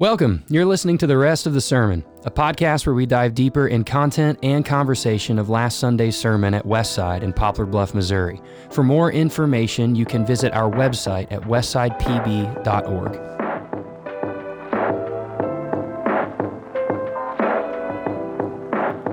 Welcome. You're listening to the rest of the sermon, a podcast where we dive deeper in content and conversation of last Sunday's sermon at Westside in Poplar Bluff, Missouri. For more information, you can visit our website at westsidepb.org.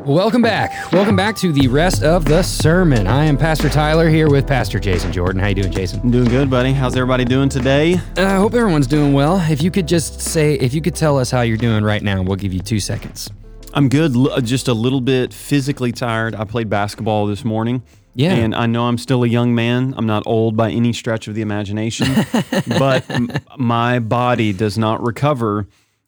Welcome back. Welcome back to the rest of the sermon. I am Pastor Tyler here with Pastor Jason Jordan. How you doing, Jason? I'm doing good, buddy. How's everybody doing today? Uh, I hope everyone's doing well. If you could just say, if you could tell us how you're doing right now, we'll give you two seconds. I'm good. L- Just a little bit physically tired. I played basketball this morning. Yeah. And I know I'm still a young man. I'm not old by any stretch of the imagination, but m- my body does not recover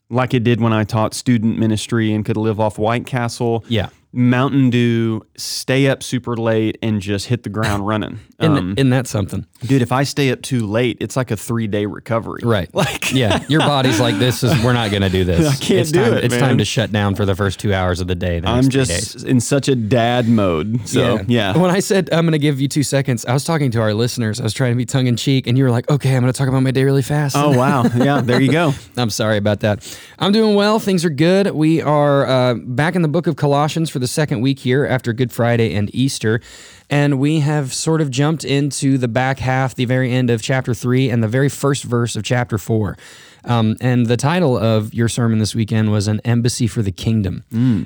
like it did when I taught student ministry and could live off White Castle. Yeah. Mountain Dew, stay up super late, and just hit the ground running. Um, isn't that something? dude, if I stay up too late, it's like a three day recovery. Right. Like, yeah. Your body's like, this is, we're not going to do this. I can't it's do time, it, It's man. time to shut down for the first two hours of the day. the I'm just in such a dad mode. So, yeah. When I said I'm going to give you two seconds, I was talking to our listeners. I was trying to be tongue in cheek, and you were like, okay, I'm going to talk about my day really fast. Oh, wow. Yeah, there you go. I'm sorry about that. I'm doing well. Things are good. We are uh, back in the book of Colossians for the second week here after Good Friday and Easter. And we have sort of jumped into the back half, the very end of chapter three, and the very first verse of chapter four. Um, and the title of your sermon this weekend was An Embassy for the Kingdom.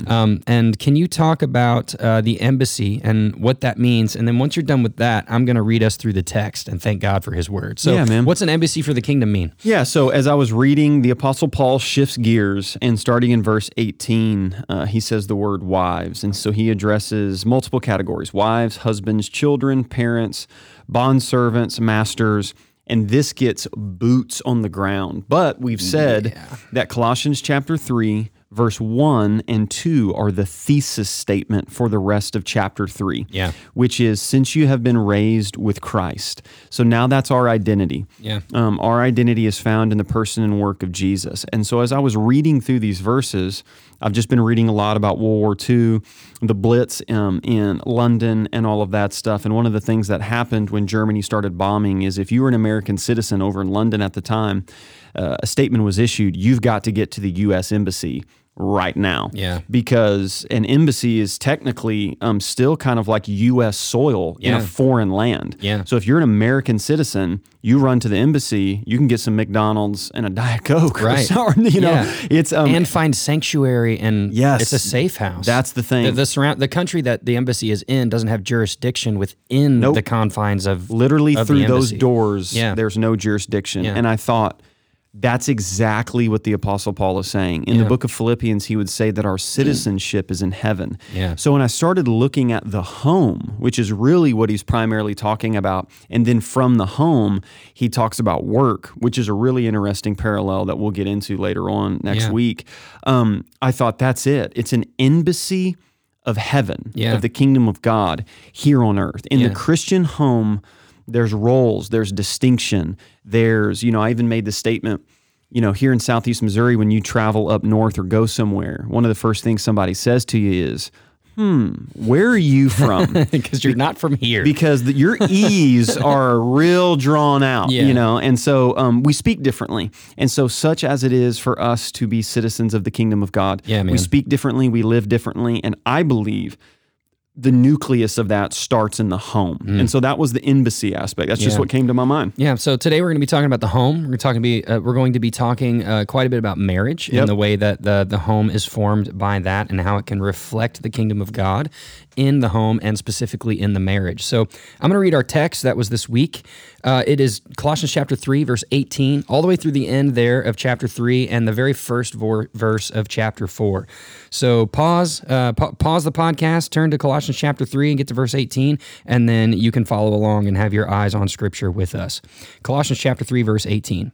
Um, and can you talk about uh, the embassy and what that means? And then once you're done with that, I'm going to read us through the text and thank God for his word. So, Yeah, man. what's an embassy for the kingdom mean? Yeah, so as I was reading, the Apostle Paul shifts gears, and starting in verse 18, uh, he says the word wives. And so he addresses multiple categories wives, husbands, children, parents, bondservants, masters. And this gets boots on the ground. But we've said that Colossians chapter 3, verse 1 and 2 are the thesis statement for the rest of chapter 3 Yeah. which is since you have been raised with Christ. So now that's our identity. Yeah. Um, our identity is found in the person and work of Jesus. And so as I was reading through these verses, I've just been reading a lot about World War II, the Blitz um, in London, and all of that stuff. And one of the things that happened when Germany started bombing is if you were an American citizen over in London at the time, uh, a statement was issued you've got to get to the U.S. Embassy right now Yeah. because an embassy is technically um, still kind of like U.S. soil in a foreign land. Yeah. So if you're an American citizen, you run to the embassy, you can get some McDonald's and a Diet Coke. Right. something, you know, Yeah. it's um, and find sanctuary and Yes. it's a safe house. That's the thing. The, the surround the country that the embassy is in doesn't have jurisdiction within Nope. the confines of literally of through those doors. Yeah. There's no jurisdiction. Yeah. And I thought. That's exactly what the Apostle Paul is saying. In Yeah. the book of Philippians, he would say that our citizenship is in heaven. Yeah. So when I started looking at the home, which is really what he's primarily talking about, and then from the home, he talks about work, which is a really interesting parallel that we'll get into later on next Yeah. week. Um, I thought that's it. It's an embassy of heaven, Yeah. of the kingdom of God here on earth. In the Christian home, there's roles, there's distinction, there's, you know, I even made the statement, you know, here in Southeast Missouri, when you travel up north or go somewhere, one of the first things somebody says to you is, hmm, where are you from? because you're not from here. because the, your E's are real drawn out, Yeah. you know, and so um, we speak differently. And so, such as it is for us to be citizens of the kingdom of God, Yeah, man. we speak differently, we live differently. And I believe the nucleus of that starts in the home. And so, that was the embassy aspect. That's just Mm. Yeah. what came to my mind. yeah, so today we're going to be talking about the home. We're talking to be uh, we're going to be talking uh, quite a bit about marriage Yep. and the way that the the home is formed by that and how it can reflect the kingdom of God in the home and specifically in the marriage. So I'm going to read our text that was this week. Uh, it is Colossians chapter 3 verse 18 all the way through the end there of chapter 3 and the very first vor- verse of chapter 4. So pause uh, pa- pause the podcast, turn to Colossians chapter 3 and get to verse 18 and then you can follow along and have your eyes on scripture with us. Colossians chapter 3 verse 18.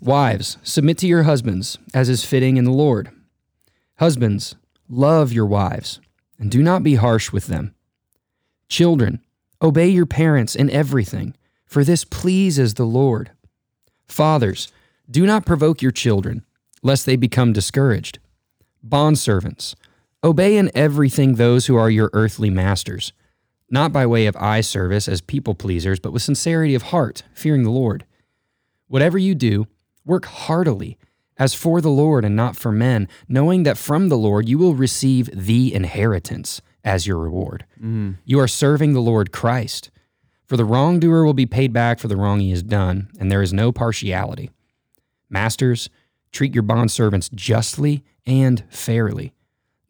Wives, submit to your husbands as is fitting in the Lord. Husbands, love your wives and do not be harsh with them. Children, obey your parents in everything, for this pleases the Lord. Fathers, do not provoke your children, lest they become discouraged. Bondservants, obey in everything those who are your earthly masters, not by way of eye service as people pleasers, but with sincerity of heart, fearing the Lord. Whatever you do, work heartily as for the Lord and not for men, knowing that from the Lord you will receive the inheritance as your reward. Mm-hmm. You are serving the Lord Christ. For the wrongdoer will be paid back for the wrong he has done, and there is no partiality. Masters, treat your bondservants justly and fairly,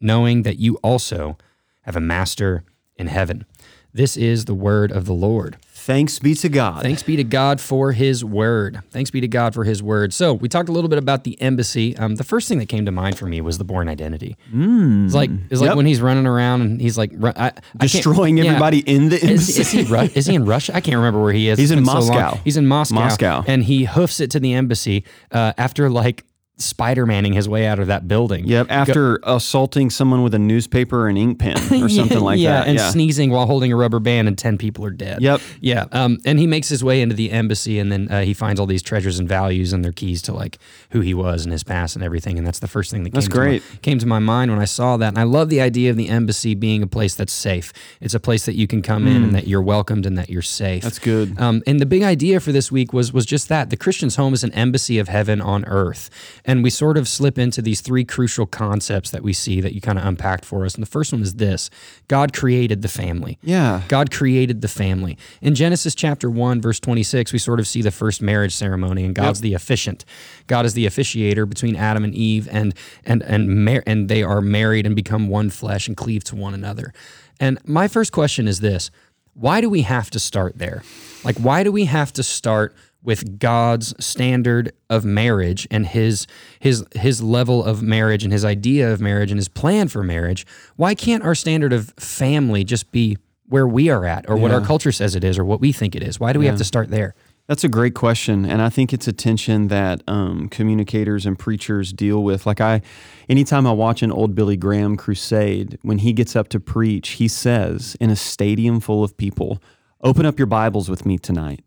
knowing that you also have a master in heaven. This is the word of the Lord. Thanks be to God. Thanks be to God for his word. Thanks be to God for his word. So, we talked a little bit about the embassy. Um, the first thing that came to mind for me was the Bourne Identity. It's like it's like when he's running around and he's like I, I Destroying yeah. everybody in the Is, embassy. is he Ru- is he in Russia? I can't remember where he is. He's in been so. Moscow. He's in Moscow. Moscow. and he hoofs it to the embassy uh, after like Spider-Manning his way out of that building. Yep, after assaulting someone with a newspaper and ink pen or something like yeah, that. and yeah. sneezing while holding a rubber band, and ten people are dead. Yep. Yeah. Um, and he makes his way into the embassy, and then uh, he finds all these treasures and values and their keys to like who he was and his past and everything. And that's the first thing that That's came To great. my, came to my mind when I saw that. And I love the idea of the embassy being a place that's safe. It's a place that you can come in and that you're welcomed and that you're safe. Mm. That's good. Um, and the big idea for this week was was just that the Christian's home is an embassy of heaven on earth, and we sort of slip into these three crucial concepts that we see that you kind of unpacked for us. And the first one is this: God created the family. Yeah. God created the family. In Genesis chapter 1, verse 26, we sort of see the first marriage ceremony, and God's the officiant. God is the officiator between Adam and Eve, and and and mar- and they are married and become one flesh and cleave to one another. And my first question is this: Why do we have to start there? Like, why do we have to start with God's standard of marriage and his his his level of marriage and his idea of marriage and his plan for marriage? Why can't our standard of family just be where we are at or what our culture says it is or what we think it is? Why do we have to start there? That's a great question, and I think it's a tension that um, communicators and preachers deal with. Like I, anytime I watch an old Billy Graham crusade, when he gets up to preach, he says in a stadium full of people, "Open up your Bibles with me tonight."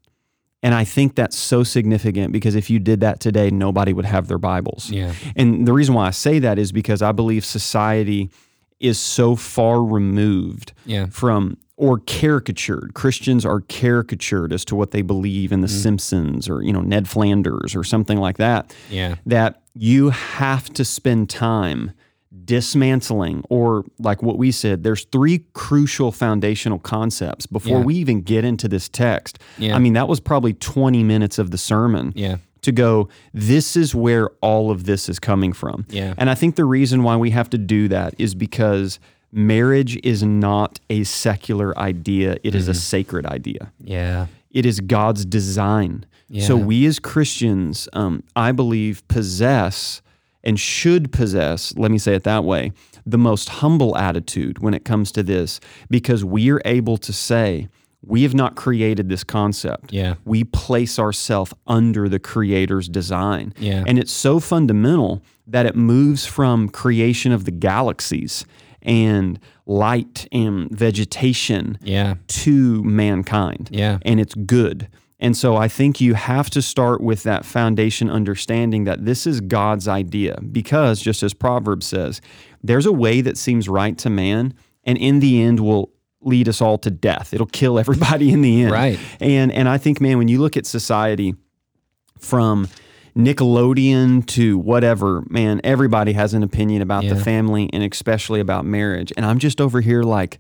And I think that's so significant because if you did that today, nobody would have their Bibles. Yeah. And the reason why I say that is because I believe society is so far removed Yeah. from or caricatured. Christians are caricatured as to what they believe in the mm. Simpsons or you know Ned Flanders or something like that. Yeah. That you have to spend time dismantling or like what we said there's three crucial foundational concepts before Yeah. we even get into this text. Yeah. I mean that was probably 20 minutes of the sermon Yeah. to go, this is where all of this is coming from. Yeah. And I think the reason why we have to do that is because marriage is not a secular idea, It is a sacred idea. Yeah. It is God's design. So we as Christians, um, I believe, possess and should possess, let me say it that way, the most humble attitude when it comes to this because we are able to say, we have not created this concept. Yeah. We place ourselves under the creator's design. Yeah. And it's so fundamental that it moves from creation of the galaxies and light and vegetation Yeah. to mankind. Yeah. And it's good. And so I think you have to start with that foundation understanding that this is God's idea because just as Proverbs says, there's a way that seems right to man and in the end will lead us all to death. It'll kill everybody in the end. Right. And and I think man when you look at society from Nickelodeon to whatever, man, everybody has an opinion about the family and especially about marriage. And I'm just over here like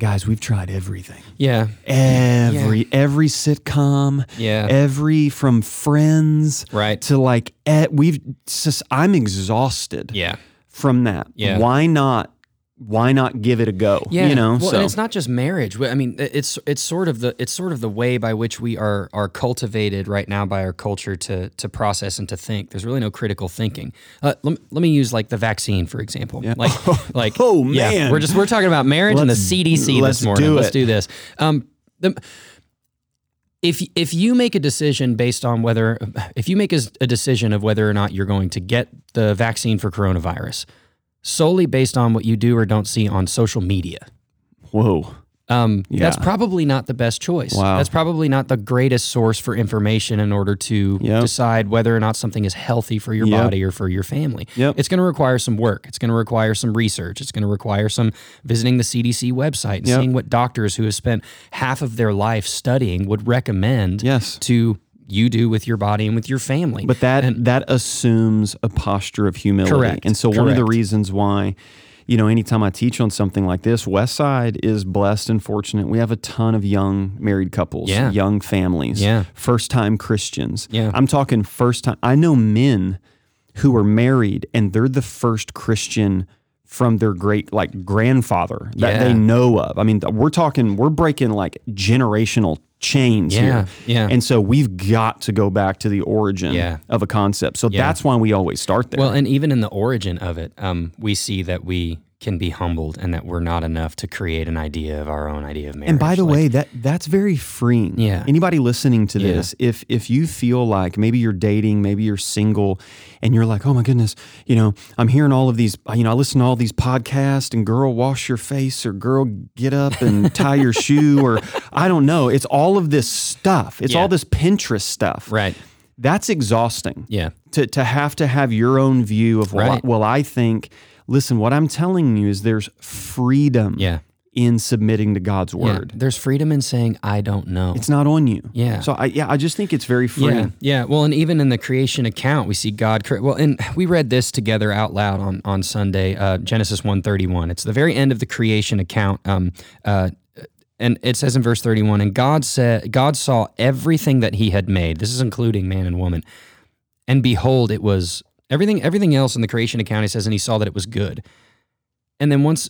guys, we've tried everything Yeah. every every sitcom Yeah. every from friends Right. to like we've just i'm exhausted Yeah. from that Yeah. why not why not give it a go Yeah, you know Well, so and it's not just marriage. I mean, it's it's sort of the it's sort of the way by which we are are cultivated right now by our culture to to process and to think. There's really no critical thinking. Uh, let, me, let me use like the vaccine for example. Like like Oh, yeah, man. we're just we're talking about marriage and the Let's- CDC let's this morning. do let's do this. Um, the, if if you make a decision based on whether if you make a, a decision of whether or not you're going to get the vaccine for coronavirus solely based on what you do or don't see on social media whoa um, that's probably not the best choice. Wow. That's probably not the greatest source for information in order to Yep. decide whether or not something is healthy for your Yep. body or for your family. Yep. It's going to require some work. It's going to require some research. It's going to require some visiting the CDC website and seeing what doctors who have spent half of their life studying would recommend Yes. to you do with your body and with your family. But that that assumes a posture of humility. Correct. And so one of the reasons why, you know, anytime I teach on something like this, Westside is blessed and fortunate. We have a ton of young married couples, Yeah. young families, Yeah. first time Christians. Yeah. I'm talking first time. I know men who are married and they're the first Christian from their great like grandfather that Yeah. they know of. I mean, we're talking, we're breaking like generational chains Yeah, here. yeah. And so we've got to go back to the origin Yeah. of a concept. So that's why we always start there. Well, and even in the origin of it, um, we see that we can be humbled and that we're not enough to create an idea of our own idea of marriage. and by the Like, way, that that's very freeing. Yeah. Anybody listening to Yeah. this, if if you feel like maybe you're dating, maybe you're single, and you're like, oh my goodness, you know, I'm hearing all of these, you know, I listen to all these podcasts, and girl, wash your face, or girl, get up and tie your shoe, or I don't know. It's all of this stuff. It's Yeah. all this Pinterest stuff. right? That's exhausting. Yeah, to, to have to have your own view of well, Right. Well I think listen what I'm telling you is there's freedom yeah, in submitting to God's yeah. word There's freedom in saying I don't know. it's not on you Yeah. so I yeah I just think it's very Yeah, yeah. Well, and even in the creation account, we see God. Cre- well, and we read this together out loud on on Sunday, uh, Genesis one thirty one. It's the very end of the creation account. Um, uh, and it says in verse thirty one, and God said, God saw everything that He had made. This is including man and woman, and behold, it was everything. Everything else in the creation account, He says, and He saw that it was good. And then once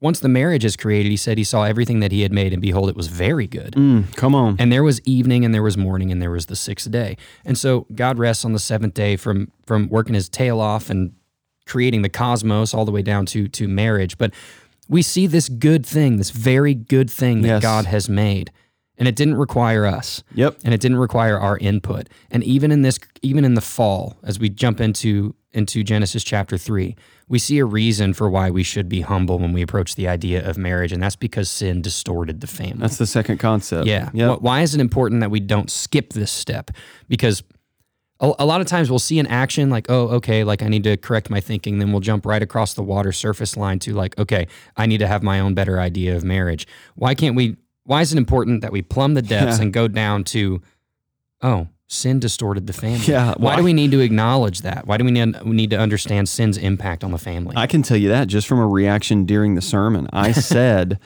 once the marriage is created, He said He saw everything that He had made, and behold, it was very good. Mm, come on And there was evening and there was morning and there was the sixth day. And so God rests on the seventh day from from working his tail off and creating the cosmos all the way down to to marriage. But we see this good thing, this very good thing that Yes. God has made. And it didn't require us. Yep. And it didn't require our input. And even in this even in the fall, as we jump into into Genesis chapter 3, we see a reason for why we should be humble when we approach the idea of marriage, and that's because sin distorted the family. that's the second concept Yeah. Yep. Wh- Why is it important that we don't skip this step? Because a, a lot of times we'll see an action like, oh, okay, like I need to correct my thinking. Then we'll jump right across the water surface line to like, okay, I need to have my own better idea of marriage. Why can't we? Why is it important that we plumb the depths Yeah. and go down to, oh, sin distorted the family? Yeah, Why well, do we need to acknowledge that? Why do we need, we need to understand sin's impact on the family? I can tell you that just from a reaction during the sermon. I said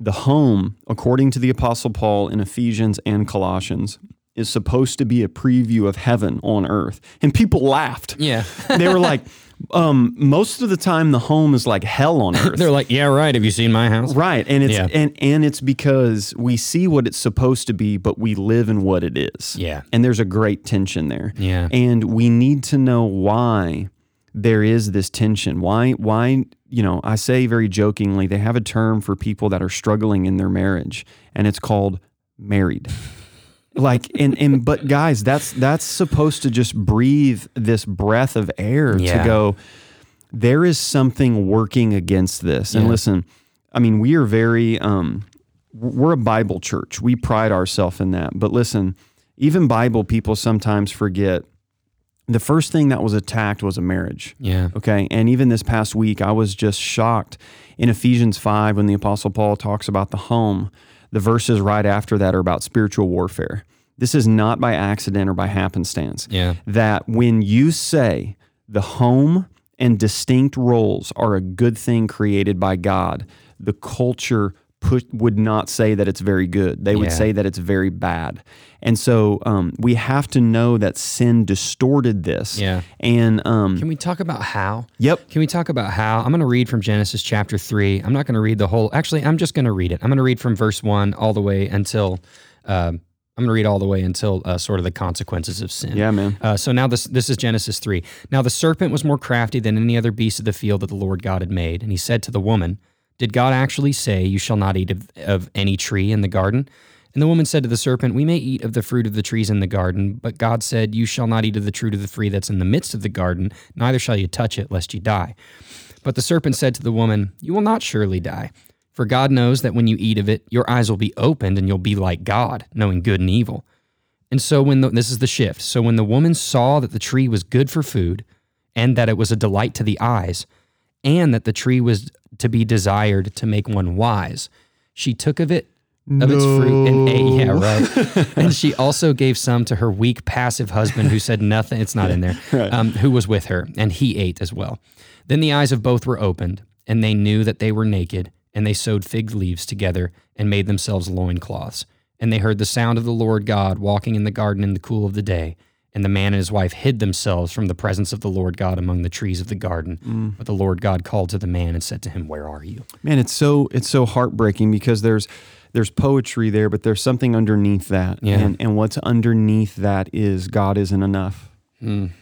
the home, according to the Apostle Paul in Ephesians and Colossians, is supposed to be a preview of heaven on earth. And people laughed. yeah. They were like, um, most of the time the home is like hell on earth. They're like, yeah, right. Have you seen my house? Right. And it's Yeah. and and it's because we see what it's supposed to be, but we live in what it is. Yeah. And there's a great tension there. Yeah. And we need to know why there is this tension. Why why, you know, I say very jokingly, they have a term for people that are struggling in their marriage, and it's called married. like and and but guys, that's that's supposed to just breathe this breath of air Yeah. to go there is something working against this. And Yeah. listen, I mean, we are very um we're a Bible church. We pride ourselves in that. But listen, even Bible people sometimes forget the first thing that was attacked was a marriage. Yeah. Okay. And even this past week, I was just shocked in Ephesians 5 when the Apostle Paul talks about the home. The verses right after that are about spiritual warfare. This is not by accident or by happenstance. Yeah. That when you say the home and distinct roles are a good thing created by God, the culture put, would not say that it's very good. They would Yeah. say that it's very bad. And so um, we have to know that sin distorted this. Yeah. And um, Can we talk about how? yep. Can we talk about how? I'm going to read from Genesis chapter 3. I'm not going to read the whole. Actually, I'm just going to read it. I'm going to read from verse 1 all the way until. Um, I'm going to read all the way until uh, sort of the consequences of sin. Yeah, man. Uh, so now this this is Genesis three. Now the serpent was more crafty than any other beast of the field that the Lord God had made, and he said to the woman, "Did God actually say you shall not eat of, of any tree in the garden?" And the woman said to the serpent, We may eat of the fruit of the trees in the garden, but God said, You shall not eat of the fruit of the tree that's in the midst of the garden, neither shall you touch it, lest you die. But the serpent said to the woman, You will not surely die. For God knows that when you eat of it, your eyes will be opened and you'll be like God, knowing good and evil. And so when the, this is the shift. So when the woman saw that the tree was good for food, and that it was a delight to the eyes, and that the tree was to be desired to make one wise, she took of it of its fruit and ate. Yeah, right. and she also gave some to her weak, passive husband who said nothing. It's not in there. Um, who was with her, and he ate as well. Then the eyes of both were opened, and they knew that they were naked, and they sewed fig leaves together and made themselves loincloths. And they heard the sound of the Lord God walking in the garden in the cool of the day. And the man and his wife hid themselves from the presence of the Lord God among the trees of the garden. Mm. But the Lord God called to the man and said to him, Where are you? Man, it's so it's so heartbreaking because there's there's poetry there, but there's something underneath that. Yeah. And and what's underneath that is God isn't enough. Mm.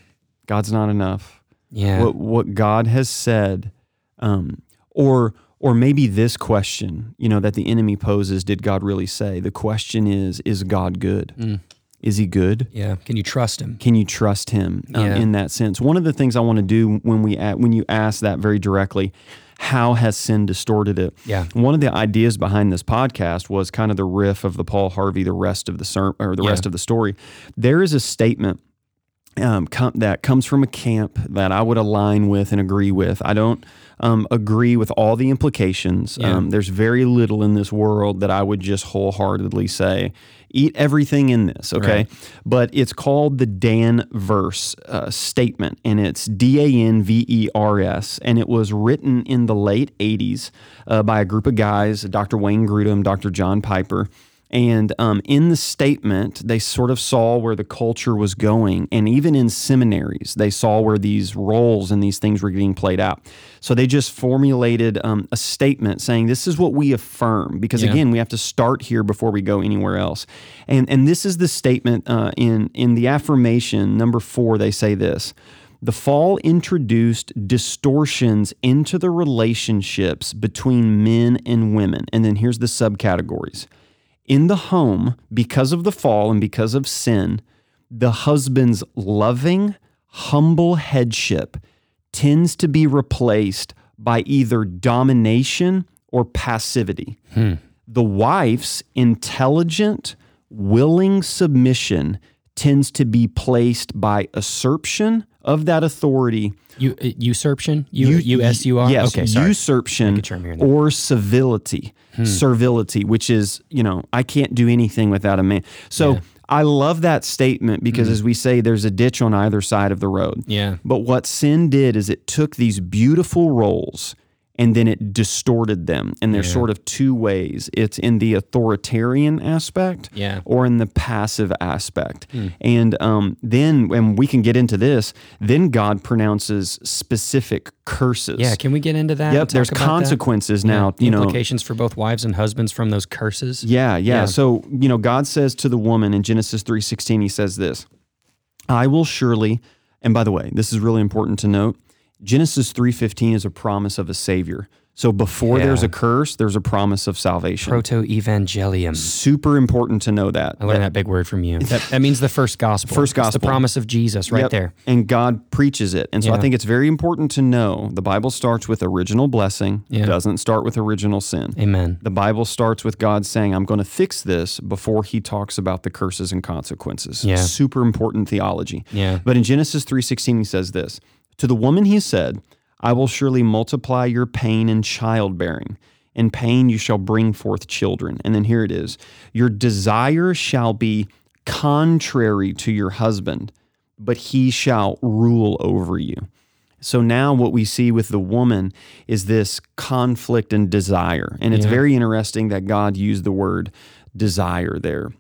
God's not enough. Yeah. What what God has said, um, or or maybe this question, you know, that the enemy poses, did God really say? The question is, is God good? Mm. Is he good? yeah. Can you trust him? Can you trust him um, Yeah. in that sense? One of the things I want to do when we when you ask that very directly, how has sin distorted it? Yeah. One of the ideas behind this podcast was kind of the riff of the Paul Harvey, the rest of the ser- or the Yeah. rest of the story. There is a statement um, com- that comes from a camp that I would align with and agree with. I don't um, agree with all the implications. Yeah. Um, there's very little in this world that I would just wholeheartedly say, eat everything in this, okay? Right. But it's called the Danvers uh, statement, and it's D A N V E R S, and it was written in the late 80s uh, by a group of guys, Dr. Wayne Grudem, Dr. John Piper. And um, in the statement, they sort of saw where the culture was going. And even in seminaries, they saw where these roles and these things were getting played out. So they just formulated um, a statement saying, This is what we affirm. Because Yeah. again, we have to start here before we go anywhere else. And, and this is the statement uh, in, in the affirmation, number four, they say this. The fall introduced distortions into the relationships between men and women. And then here's the subcategories. In the home, because of the fall and because of sin, the husband's loving, humble headship tends to be replaced by either domination or passivity. Hmm. The wife's intelligent, willing submission tends to be placed by usurpation of that authority You, uh, usurpation? U U S U R? Yes, Okay, sorry. usurpation Making sure I'm hearing that. Hmm. or civility, servility, which is you know I can't do anything without a man. So I love that statement because, Hmm. as we say, there's a ditch on either side of the road. Yeah. But what sin did is it took these beautiful roles and then it distorted them. And there's Yeah. sort of two ways it's in the authoritarian aspect Yeah. or in the passive aspect. And um, then, and we can get into this, then God pronounces specific curses. Yeah, can we get into that? Yep, there's about that? consequences now, The you know. implications for both wives and husbands from those curses. Yeah, yeah, Yeah. So, you know, God says to the woman in Genesis 3:16, he says this, I will surely, and by the way, this is really important to note, Genesis 3:15 is a promise of a savior. So before Yeah. there's a curse, there's a promise of salvation. Proto evangelium. Super important to know that. I learned that big word from you. That, that means the first gospel. First It's the promise of Jesus right Yep. there. And God preaches it. And so I think it's very important to know the Bible starts with original blessing, Yeah. doesn't start with original sin. Amen. The Bible starts with God saying, I'm going to fix this before he talks about the curses and consequences. Yeah. Super important theology. Yeah. But in Genesis 3:16 he says this, to the woman he said, I will surely multiply your pain in childbearing. In pain you shall bring forth children. And then here it is. Your desire shall be contrary to your husband, but he shall rule over you. So now what we see with the woman is this conflict and desire. And it's Yeah. very interesting that God used the word desire there.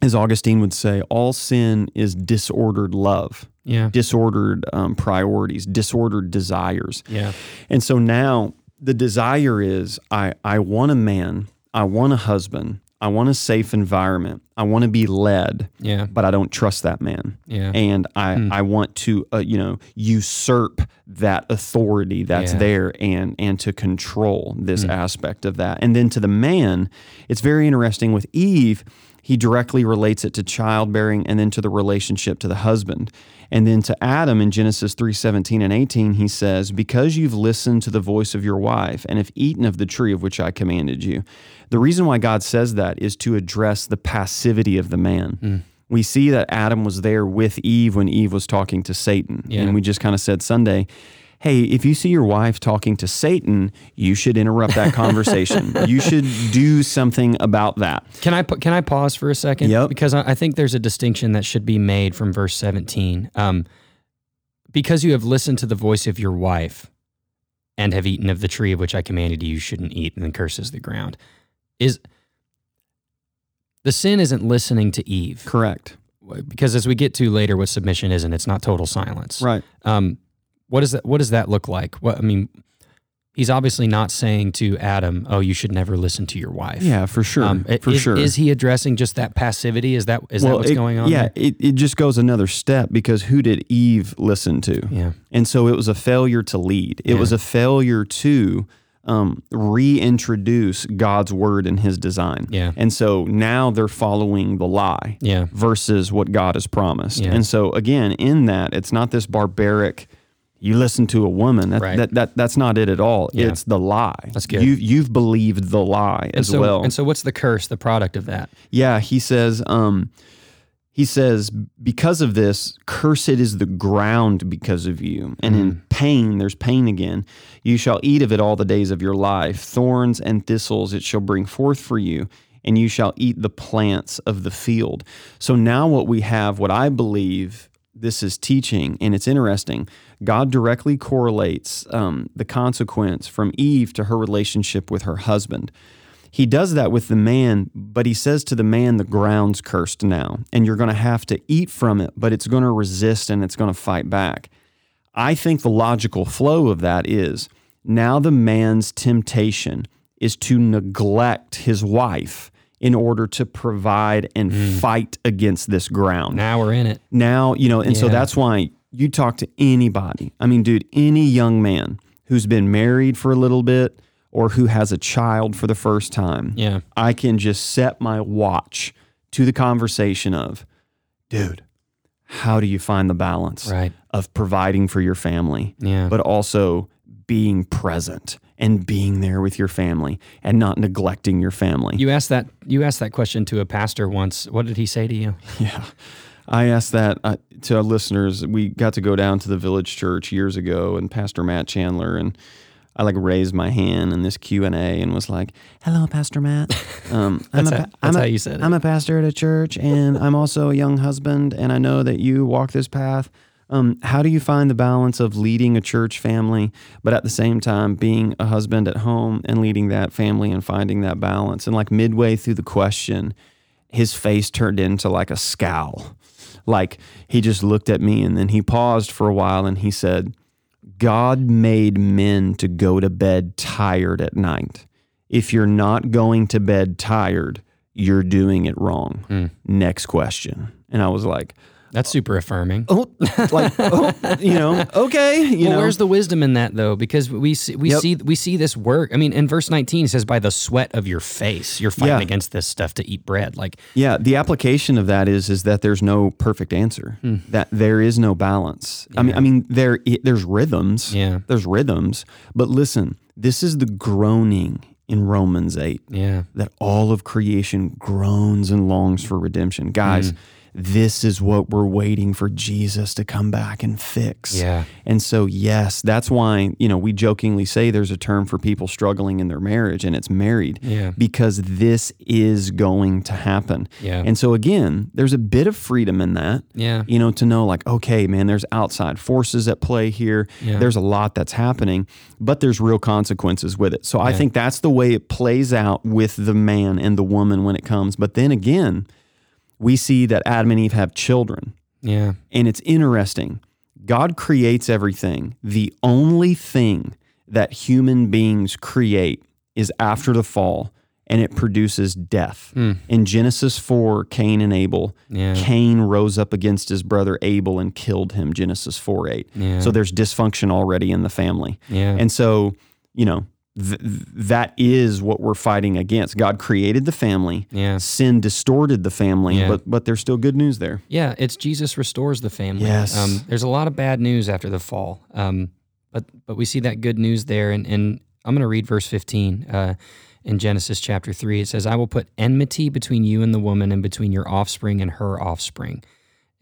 As Augustine would say, all sin is disordered love, Yeah. disordered um, priorities, disordered desires. Yeah. And so now the desire is I, I want a man, I want a husband, I want a safe environment, I want to be led, Yeah. but I don't trust that man Yeah. and I, I want to uh, you know usurp that authority that's Yeah. there and and to control this aspect of that and then to the man it's very interesting with Eve he directly relates it to childbearing and then to the relationship to the husband and then to Adam in Genesis 3:17 and 18 he says because you've listened to the voice of your wife and have eaten of the tree of which I commanded you the reason why God says that is to address the passivity of the man hmm. we see that Adam was there with Eve when Eve was talking to Satan. Yeah. And we just kind of said Sunday, hey, if you see your wife talking to Satan, you should interrupt that conversation. you should do something about that. Can I can I pause for a second? Yep. Because I think there's a distinction that should be made from verse 17. Um, because you have listened to the voice of your wife and have eaten of the tree of which I commanded you, you shouldn't eat, and then curses the ground. Is the sin isn't listening to Eve? Correct. Because as we get to later, what submission is, and it's not total silence. Right. Um, what does that What does that look like? What I mean, he's obviously not saying to Adam, "Oh, you should never listen to your wife." Yeah, for sure. Um, for is, sure. is he addressing just that passivity? Is that is that what's it- going on? Yeah, it, it just goes another step because who did Eve listen to? yeah, And so it was a failure to lead. It Yeah. was a failure to um, reintroduce God's word and his design. Yeah. And so now they're following the lie yeah, versus what God has promised. Yeah. And so again, in that, it's not this barbaric. You listen to a woman. That, Right. that, that that's not it at all. Yeah. It's the lie. That's good. You you've believed the lie and as so well. and so, what's the curse? The product of that? Yeah, he says, um, he says, because of this, cursed is the ground because of you. And in pain, there's pain again. You shall eat of it all the days of your life. Thorns and thistles it shall bring forth for you, and you shall eat the plants of the field. So now what we have, what I believe this is teaching, and it's interesting. God directly correlates um, the consequence from Eve to her relationship with her husband. He does that with the man, but he says to the man, the ground's cursed now, and you're going to have to eat from it, but it's going to resist and it's going to fight back. I think the logical flow of that is now the man's temptation is to neglect his wife in order to provide and mm. fight against this ground. Now we're in it. now you know and so that's why you talk to anybody. I mean dude any young man who's been married for a little bit or who has a child for the first time Yeah, i can just set my watch to the conversation of dude how do you find the balance right. of providing for your family Yeah, but also being present and being there with your family and not neglecting your family you asked that. You asked that question to a pastor once. What did he say to you? Yeah. I asked that uh, to our listeners. We got to go down to the village church years ago and Pastor Matt Chandler and I like raised my hand in this Q and A and was like, "Hello, Pastor Matt. Um, I'm That's a, how- I'm a- how you said it. I'm a pastor at a church, and I'm also a young husband, and I know that you walk this path. Um, how do you find the balance of leading a church family, but at the same time being a husband at home and leading that family and finding that balance? And like midway through the question, his face turned into like a scowl. Like he just looked at me and then he paused for a while and he said, God made men to go to bed tired at night. If you're not going to bed tired, you're doing it wrong. Next question. And I was like, That's super affirming. oh, like, oh, you know, okay. You well, know, where's the wisdom in that though? Because we see, we Yep. see we see this work. I mean, in verse 19 it says, "By the sweat of your face, you're fighting Yeah. against this stuff to eat bread." Like, Yeah, the application of that is is that there's no perfect answer. Hmm. That there is no balance. I mean, I mean there there's rhythms. Yeah. There's rhythms, but listen, this is the groaning in Romans 8 yeah, that all of creation groans and longs for redemption. Guys, this is what we're waiting for Jesus to come back and fix. Yeah. And so, yes, that's why, you know, we jokingly say there's a term for people struggling in their marriage and it's married Yeah. because this is going to happen. Yeah. And so, again, there's a bit of freedom in that. Yeah. You know, to know like, okay, man, there's outside forces at play here. Yeah. There's a lot that's happening, but there's real consequences with it. So I think that's the way it plays out with the man and the woman when it comes. But then again, we see that Adam and Eve have children. yeah, And it's interesting. God creates everything. The only thing that human beings create is after the fall, and it produces death. Hmm. In Genesis 4, Cain and Abel. Yeah. Cain rose up against his brother Abel and killed him, Genesis 4 8. Yeah. So there's dysfunction already in the family. Yeah. And so, you know, th- that is what we're fighting against. God created the family. Yeah. Sin distorted the family, Yeah. but but there's still good news there. Yeah, it's Jesus restores the family. Yes. Um, there's a lot of bad news after the fall, um, but but we see that good news there. And, and I'm going to read verse 15 uh, in Genesis chapter 3. It says, I will put enmity between you and the woman, and between your offspring and her offspring.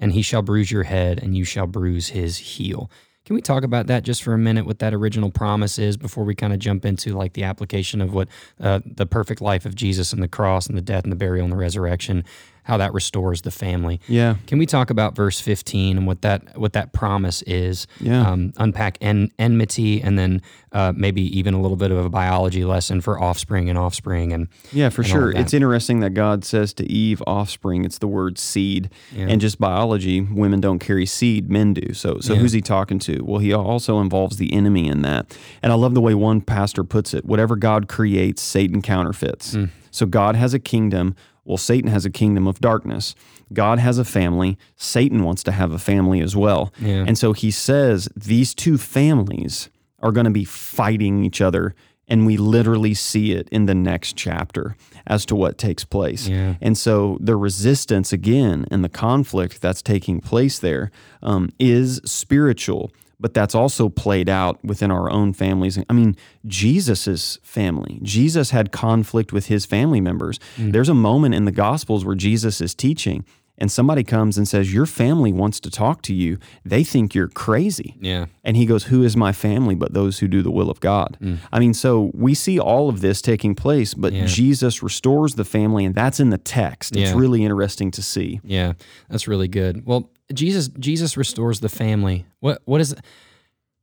And he shall bruise your head, and you shall bruise his heel. Can we talk about that just for a minute? What that original promise is before we kind of jump into like the application of what uh, the perfect life of Jesus and the cross and the death and the burial and the resurrection how that restores the family. Yeah. Can we talk about verse 15 and what that what that promise is? Yeah. Um, unpack en- enmity and then uh, maybe even a little bit of a biology lesson for offspring and offspring and Yeah, for and sure. It's interesting that God says to Eve, offspring. It's the word seed, Yeah. and just biology. Women don't carry seed; men do. So, so Yeah. who's he talking to? Well, he also involves the enemy in that. And I love the way one pastor puts it: whatever God creates, Satan counterfeits. Hmm. So God has a kingdom. Well, Satan has a kingdom of darkness. God has a family. Satan wants to have a family as well. Yeah. And so he says these two families are going to be fighting each other. And we literally see it in the next chapter as to what takes place. Yeah. And so the resistance, again, and the conflict that's taking place there um, is spiritual, but that's also played out within our own families. I mean, Jesus's family, Jesus had conflict with his family members. Mm. There's a moment in the Gospels where Jesus is teaching. And somebody comes and says, Your family wants to talk to you. They think you're crazy. yeah. And he goes, Who is my family but those who do the will of God? Mm. I mean, so we see all of this taking place, but Yeah. Jesus restores the family, and that's in the text. It's Yeah. really interesting to see. Yeah, that's really good. Well, Jesus Jesus restores the family. What what is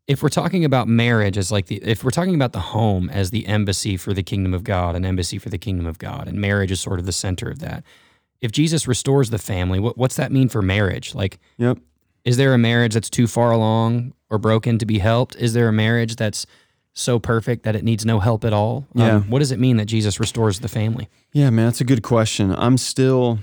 if we're talking about marriage as like the if we're talking about the home as the embassy for the kingdom of God, an embassy for the kingdom of God, and marriage is sort of the center of that. If Jesus restores the family, what what's that mean for marriage? Like Yep. is there a marriage that's too far along or broken to be helped? Is there a marriage that's so perfect that it needs no help at all? Um, Yeah. what does it mean that Jesus restores the family? Yeah, man, that's a good question. I'm still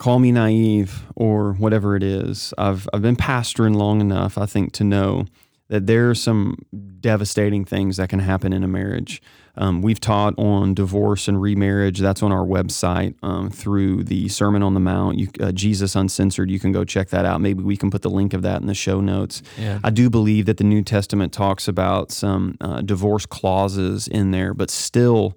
call me naive or whatever it is. I've I've been pastoring long enough, I think, to know that there are some devastating things that can happen in a marriage. Um, we've taught on divorce and remarriage. That's on our website um, through the Sermon on the Mount. You, uh, Jesus Uncensored. You can go check that out. Maybe we can put the link of that in the show notes. Yeah. I do believe that the New Testament talks about some uh, divorce clauses in there, but still,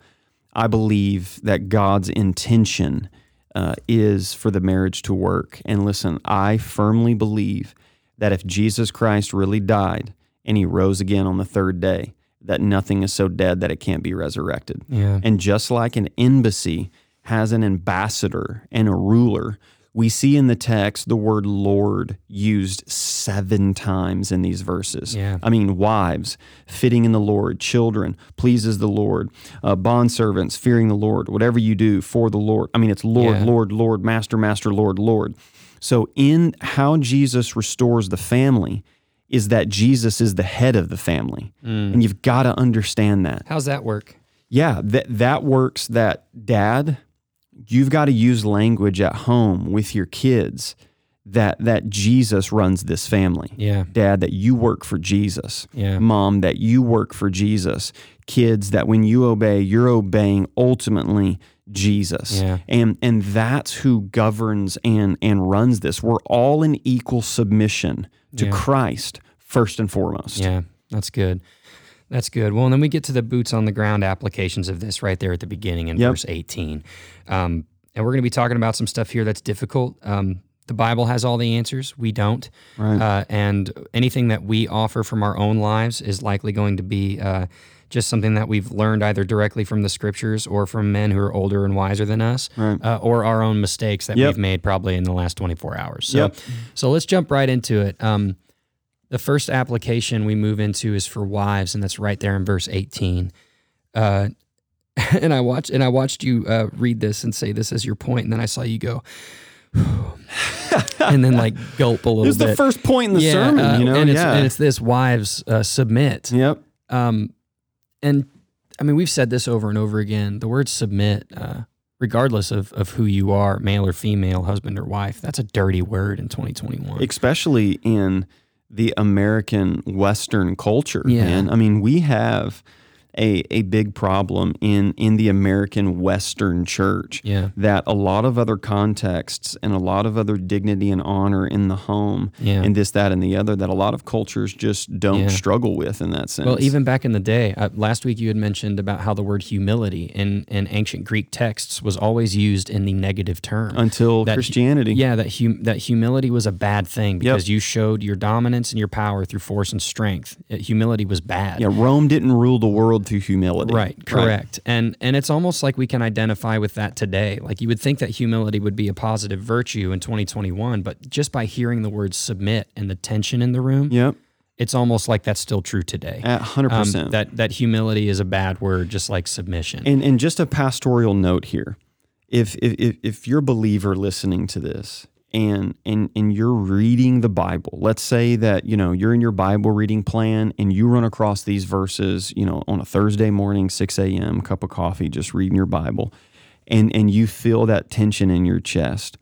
I believe that God's intention uh, is for the marriage to work. And listen, I firmly believe that if Jesus Christ really died and he rose again on the third day, that nothing is so dead that it can't be resurrected. Yeah. And just like an embassy has an ambassador and a ruler, we see in the text the word Lord used seven times in these verses. Yeah. I mean, wives, fitting in the Lord, children, pleases the Lord, uh, bondservants, fearing the Lord, whatever you do for the Lord. I mean, it's Lord, Yeah. Lord, Lord, Master, Master, Lord, Lord. So, in how Jesus restores the family, is that Jesus is the head of the family. Mm. And you've got to understand that. How's that work? Yeah, that that works that dad, you've got to use language at home with your kids that that Jesus runs this family. Yeah. Dad, that you work for Jesus. Yeah. Mom, that you work for Jesus. Kids, that when you obey, you're obeying ultimately Jesus. Yeah. And and that's who governs and and runs this. We're all in equal submission to Yeah. Christ first and foremost. Yeah, that's good. That's good. Well, and then we get to the boots on the ground applications of this right there at the beginning in Yep. verse 18. Um, and we're going to be talking about some stuff here that's difficult. Um, the Bible has all the answers. We don't. Right. Uh, and anything that we offer from our own lives is likely going to be uh, just something that we've learned either directly from the scriptures or from men who are older and wiser than us, Right. uh, or our own mistakes that Yep. we've made probably in the last 24 hours. So, Yep. so let's jump right into it. Um, the first application we move into is for wives, and that's right there in verse 18. Uh, and I watched and I watched you uh, read this and say this as your point, and then I saw you go, and then like gulp a little It's bit. the first point in the yeah, sermon, uh, you know? and it's yeah. and it's this: wives uh, submit. yep. Um, and I mean, we've said this over and over again. The word submit, uh, regardless of of who you are, male or female, husband or wife, that's a dirty word in 2021. especially in the American Western culture, Yeah. man. I mean, we have a, a big problem in in the American Western church. Yeah. That a lot of other contexts and a lot of other dignity and honor in the home Yeah. and this, that, and the other that a lot of cultures just don't Yeah. struggle with in that sense. Well, even back in the day, uh, last week you had mentioned about how the word humility in, in ancient Greek texts was always used in the negative term. until that- Christianity. Yeah, that hum- that humility was a bad thing because you showed your dominance and your power through force and strength. Humility was bad. Yeah, Rome didn't rule the world through humility. Right, correct. And and it's almost like we can identify with that today. Like you would think that humility would be a positive virtue in 2021, but just by hearing the word submit and the tension in the room, Yep. it's almost like that's still true today. At 100%. Um, that that humility is a bad word, just like submission. And and just a pastoral note here. If if if, if you're a believer listening to this and and and you're reading the Bible, let's say that, you know, you're in your Bible reading plan and you run across these verses, you know, on a Thursday morning, 6 a.m., cup of coffee, just reading your Bible, and and you feel that tension in your chest.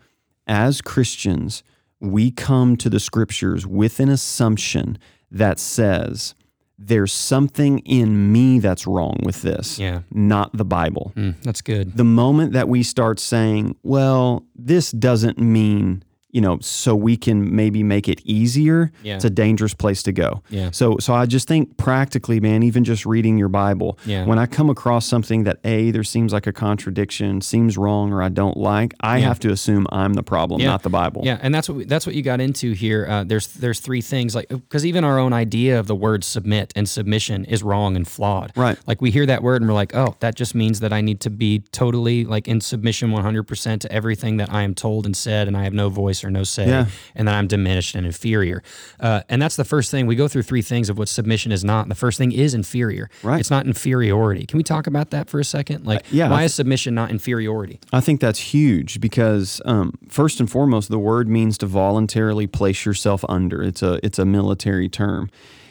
As Christians, we come to the scriptures with an assumption that says there's something in me that's wrong with this yeah, not the Bible. Mm, that's good. The moment that we start saying, well, this doesn't mean, you know, so we can maybe make it easier, Yeah. it's a dangerous place to go. Yeah. So so I just think practically, man, even just reading your Bible, Yeah. when I come across something that A, there seems like a contradiction, seems wrong, or I don't like, I Yeah. have to assume I'm the problem, Yeah. not the Bible. Yeah, and that's what we, that's what you got into here. Uh, there's there's three things like because even our own idea of the word submit and submission is wrong and flawed. Right. Like we hear that word and we're like, oh, that just means that I need to be totally like in submission 100% to everything that I am told and said, and I have no voice or no say, Yeah. and that I'm diminished and inferior. Uh, and that's the first thing we go through three things of what submission is not. And the first thing is inferior. Right. It's not inferiority. Can we talk about that for a second? Like, yeah, why I is submission not inferiority? I think that's huge because um, first and foremost, the word means to voluntarily place yourself under. It's a it's a military term,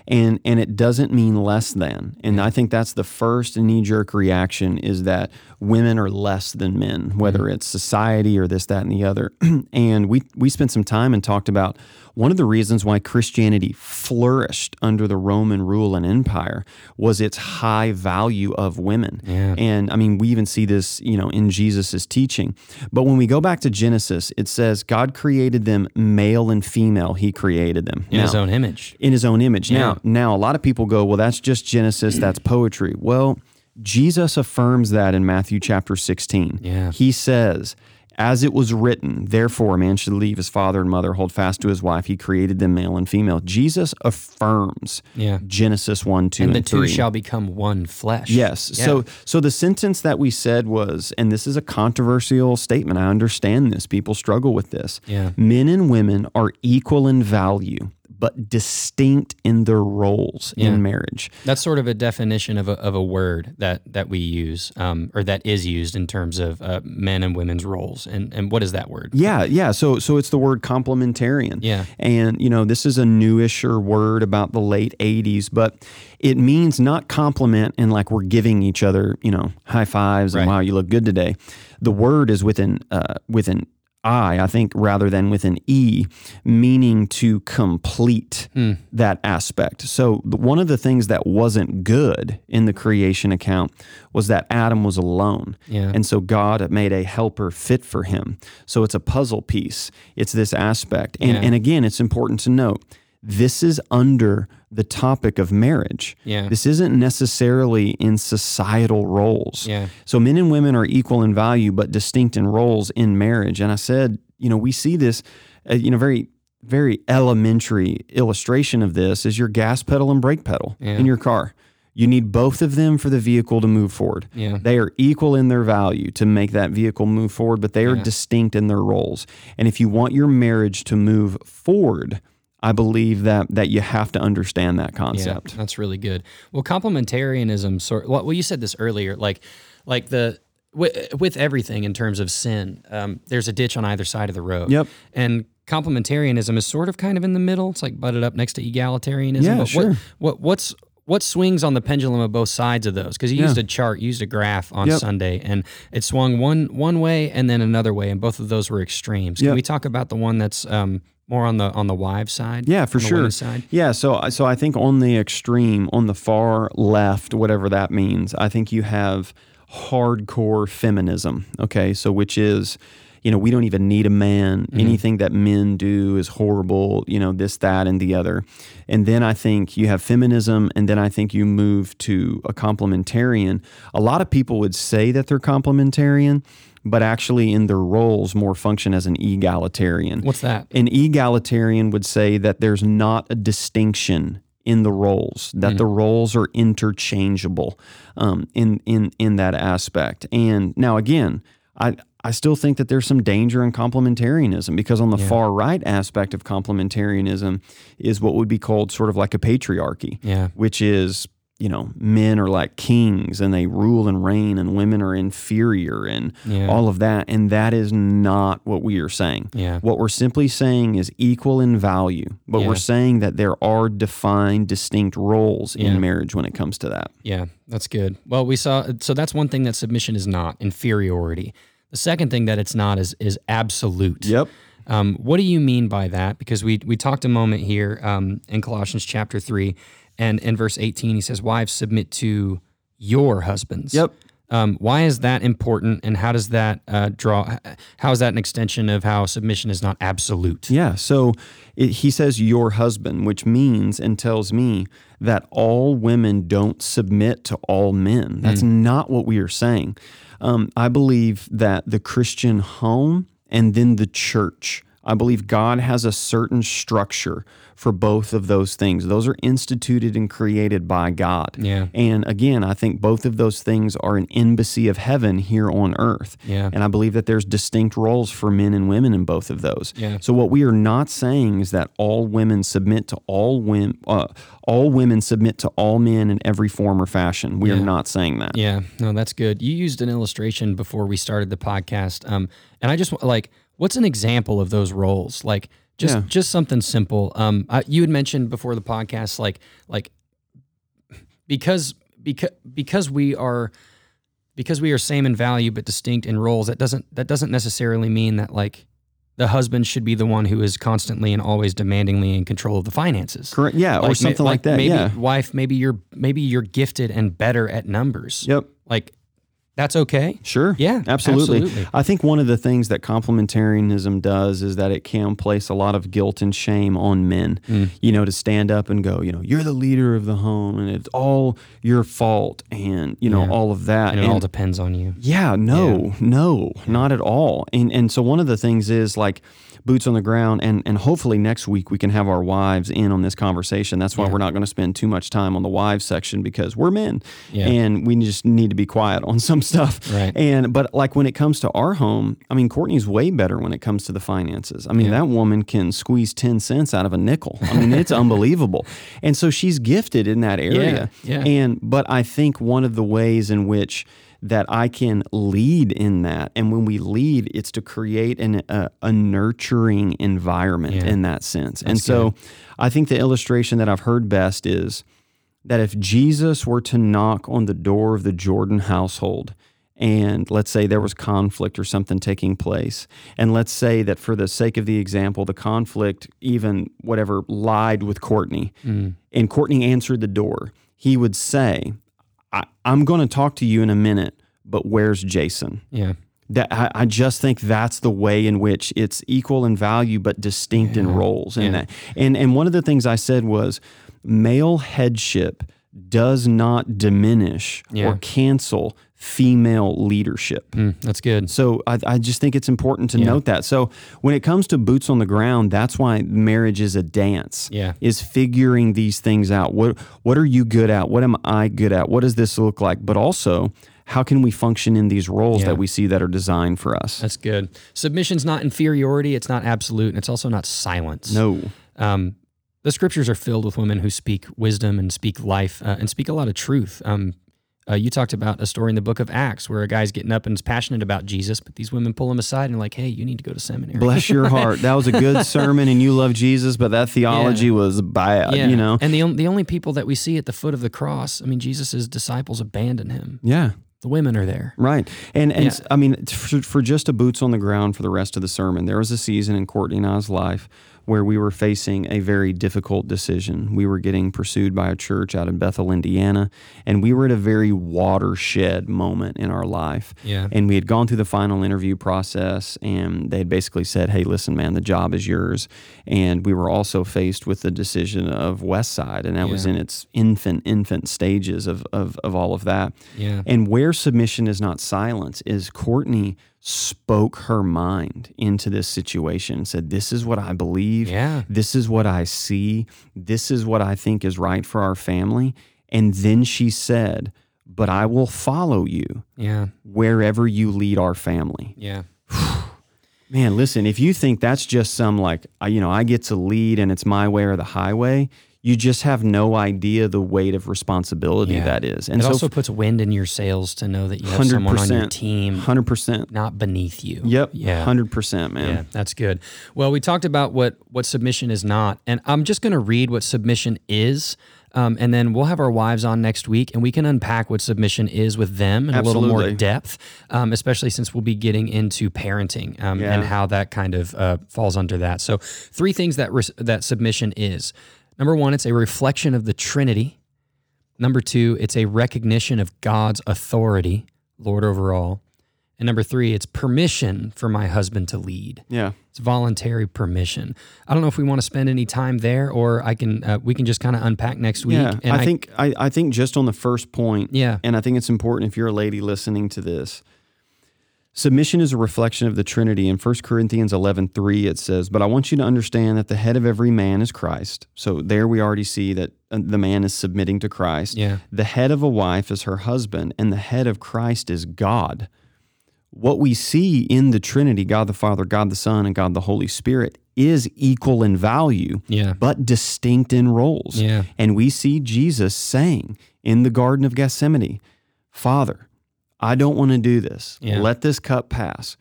and and it doesn't mean less than. And I think that's the first knee jerk reaction is that women are less than men, whether mm. it's society or this, that, and the other. and we we spent some time and talked about one of the reasons why Christianity flourished under the Roman rule and empire was its high value of women. Yeah. And I mean, we even see this, you know, in Jesus' teaching. But when we go back to Genesis, it says God created them male and female. He created them In his own image. in his own image. Now, now a lot of people go, well, that's just Genesis, that's poetry. Well, Jesus affirms that in Matthew chapter 16. Yeah. He says, as it was written, therefore a man should leave his father and mother, hold fast to his wife. He created them male and female. Jesus affirms Yeah. Genesis 1, 2, And and, the two 3. shall become one flesh. Yes. Yeah. So so the sentence that we said was, and this is a controversial statement. I understand this. People struggle with this. Yeah. Men and women are equal in value, but distinct in their roles Yeah. in marriage. That's sort of a definition of a, of a word that that we use, um, or that is used in terms of uh, men and women's roles. And and what is that word? Yeah, yeah. So so it's the word complementarian. Yeah. And you know, this is a newisher word about the late 80s, but it means not compliment and like we're giving each other, you know, high fives and wow, you look good today. The word is within uh, with an I, I think, rather than with an E, meaning to complete Hmm. that aspect. So, one of the things that wasn't good in the creation account was that Adam was alone. Yeah. And so, God made a helper fit for him. So, it's a puzzle piece, it's this aspect. And, Yeah. and again, it's important to note this is under the topic of marriage. Yeah. This isn't necessarily in societal roles. Yeah. So men and women are equal in value, but distinct in roles in marriage. And I said, you know, we see this, uh, you know, very, very elementary illustration of this is your gas pedal and brake pedal Yeah. in your car. You need both of them for the vehicle to move forward. Yeah. They are equal in their value to make that vehicle move forward, but they are Yeah. distinct in their roles. And if you want your marriage to move forward, I believe that that you have to understand that concept. Yeah, that's really good. Well, complementarianism sort. Well, well, you said this earlier, like, like the with, with everything in terms of sin, um, there's a ditch on either side of the road. Yep. And complementarianism is sort of kind of in the middle. It's like butted up next to egalitarianism. Yeah, but sure. What, what what's what swings on the pendulum of both sides of those? Because you used a chart, you used a graph on Yep. Sunday, and it swung one one way and then another way, and both of those were extremes. Can Yep. we talk about the one that's um, more on the on the wives side. Yeah, for sure. Side. Yeah, so so I think on the extreme, on the far left, whatever that means, I think you have hardcore feminism. Okay, so which is, you know, we don't even need a man. Mm-hmm. Anything that men do is horrible. You know, this, that, and the other. And then I think you have feminism, and then I think you move to a complementarian. A lot of people would say that they're complementarian. But actually, in their roles, more function as an egalitarian. What's that? An egalitarian would say that there's not a distinction in the roles, that the roles are interchangeable um, in in in that aspect. And now again, I I still think that there's some danger in complementarianism because on the far right aspect of complementarianism is what would be called sort of like a patriarchy, Yeah. which is you know men are like kings and they rule and reign and women are inferior and Yeah. all of that and that is not what we are saying Yeah. what we're simply saying is equal in value, but Yeah. we're saying that there are defined, distinct roles in marriage when it comes to that. Yeah, that's good. Well, we saw so that's one thing that submission is not inferiority. The second thing that it's not is is absolute. Yep. Um, what do you mean by that? Because we we talked a moment here um, in Colossians chapter three, and in verse eighteen he says, "Wives submit to your husbands." Yep. Um, why is that important, and how does that uh, draw? How is that an extension of how submission is not absolute? Yeah. So it, he says your husband, which means and tells me that all women don't submit to all men. That's not what we are saying. Um, I believe that the Christian home and then the church. I believe God has a certain structure for both of those things. Those are instituted and created by God. Yeah. And again, I think both of those things are an embassy of heaven here on earth. Yeah. And I believe that there's distinct roles for men and women in both of those. Yeah. So what we are not saying is that all women submit to all women. Uh, all women submit to all men in every form or fashion. We Yeah. are not saying that. Yeah, no, that's good. You used an illustration before we started the podcast, um, and I just like, what's an example of those roles? Like, just Yeah. just something simple. Um, I, you had mentioned before the podcast, like like because because because we are because we are same in value but distinct in roles. That doesn't that doesn't necessarily mean that like the husband should be the one who is constantly and always demandingly in control of the finances. Correct. Yeah, or ma- something like, that. Maybe yeah. wife, maybe you're maybe you're gifted and better at numbers. Yep. Like that's okay. Sure. Yeah, Absolutely. absolutely. I think one of the things that complementarianism does is that it can place a lot of guilt and shame on men, Mm. you know, to stand up and go, you know, you're the leader of the home and it's all your fault and, you know, Yeah. all of that. And it And- all depends on you. Yeah, no, no, not at all. And and so one of the things is like boots on the ground and and hopefully next week we can have our wives in on this conversation. That's why we're not going to spend too much time on the wives section because we're men Yeah. and we just need to be quiet on some stuff. Right. And but like when it comes to our home, I mean Courtney's way better when it comes to the finances. I mean that woman can squeeze 10 cents out of a nickel. I mean it's unbelievable. And so she's gifted in that area. yeah. And but I think one of the ways in which that I can lead in that, and when we lead, it's to create an, a, a nurturing environment Yeah. in that sense. and so, I think the illustration that I've heard best is that if Jesus were to knock on the door of the Jordan household, and let's say there was conflict or something taking place, and let's say that for the sake of the example, the conflict even whatever lied with Courtney, mm. and Courtney answered the door, he would say, I'm going to talk to you in a minute, but where's Jason? Yeah. That I, I just think that's the way in which it's equal in value but distinct in roles. And Yeah. that, and and one of the things I said was male headship does not diminish Yeah. or cancel female leadership. Mm, that's good. So I, I just think it's important to note that. So when it comes to boots on the ground, that's why marriage is a dance. Yeah. Is figuring these things out. What what are you good at? What am I good at? What does this look like? But also, how can we function in these roles Yeah. that we see that are designed for us? That's good. Submission's not inferiority. It's not absolute, and it's also not silence. no. Um, the scriptures are filled with women who speak wisdom and speak life uh, and speak a lot of truth. Um, uh, you talked about a story in the book of Acts where a guy's getting up and is passionate about Jesus, but these women pull him aside and like, "Hey, you need to go to seminary." Bless your heart. That was a good sermon and you love Jesus, but that theology was bad, yeah, you know? And the the only people that we see at the foot of the cross, I mean, Jesus' disciples abandon him. Yeah. The women are there. Right. And and Yeah. I mean for, for just a boots on the ground for the rest of the sermon, there was a season in Courtney and I's life where we were facing a very difficult decision. We were getting pursued by a church out in Bethel, Indiana, and we were at a very watershed moment in our life. Yeah. And we had gone through the final interview process, and they had basically said, Hey, listen, man, the job is yours. And we were also faced with the decision of West Side, and that was in its infant, infant stages of, of, of all of that. Yeah. And where submission is not silence is Courtney spoke her mind into this situation and said, This is what I believe. Yeah. This is what I see. This is what I think is right for our family. And then she said, But I will follow you Yeah. wherever you lead our family. Yeah. Man, listen, if you think that's just some like, you know, I get to lead and it's my way or the highway, you just have no idea the weight of responsibility Yeah. that is. And it so, also puts wind in your sails to know that you have someone on your 100%. team 100%. not beneath you. Yep. Yeah. 100%, man. Yeah, that's good. Well, we talked about what what submission is not, and I'm just going to read what submission is, um, and then we'll have our wives on next week, and we can unpack what submission is with them in a little more depth, um, especially since we'll be getting into parenting um, Yeah. and how that kind of uh, falls under that. So, three things that res- that submission is. Number one, it's a reflection of the Trinity. Number two, it's a recognition of God's authority, Lord over all. And number three, it's permission for my husband to lead. Yeah. It's voluntary permission. I don't know if we want to spend any time there, or I can. Uh, we can just kind of unpack next week. Yeah, and I, think I, I think just on the first point, Yeah. and I think it's important if you're a lady listening to this. Submission is a reflection of the Trinity. In 1 Corinthians 11:3 it says, "But I want you to understand that the head of every man is Christ." So there we already see that uh, the man is submitting to Christ. Yeah. The head of a wife is her husband, and the head of Christ is God. What we see in the Trinity, God the Father, God the Son, and God the Holy Spirit, is equal in value Yeah. but distinct in roles. Yeah. And we see Jesus saying in the Garden of Gethsemane, Father, I don't want to do this. Yeah. Let this cup pass,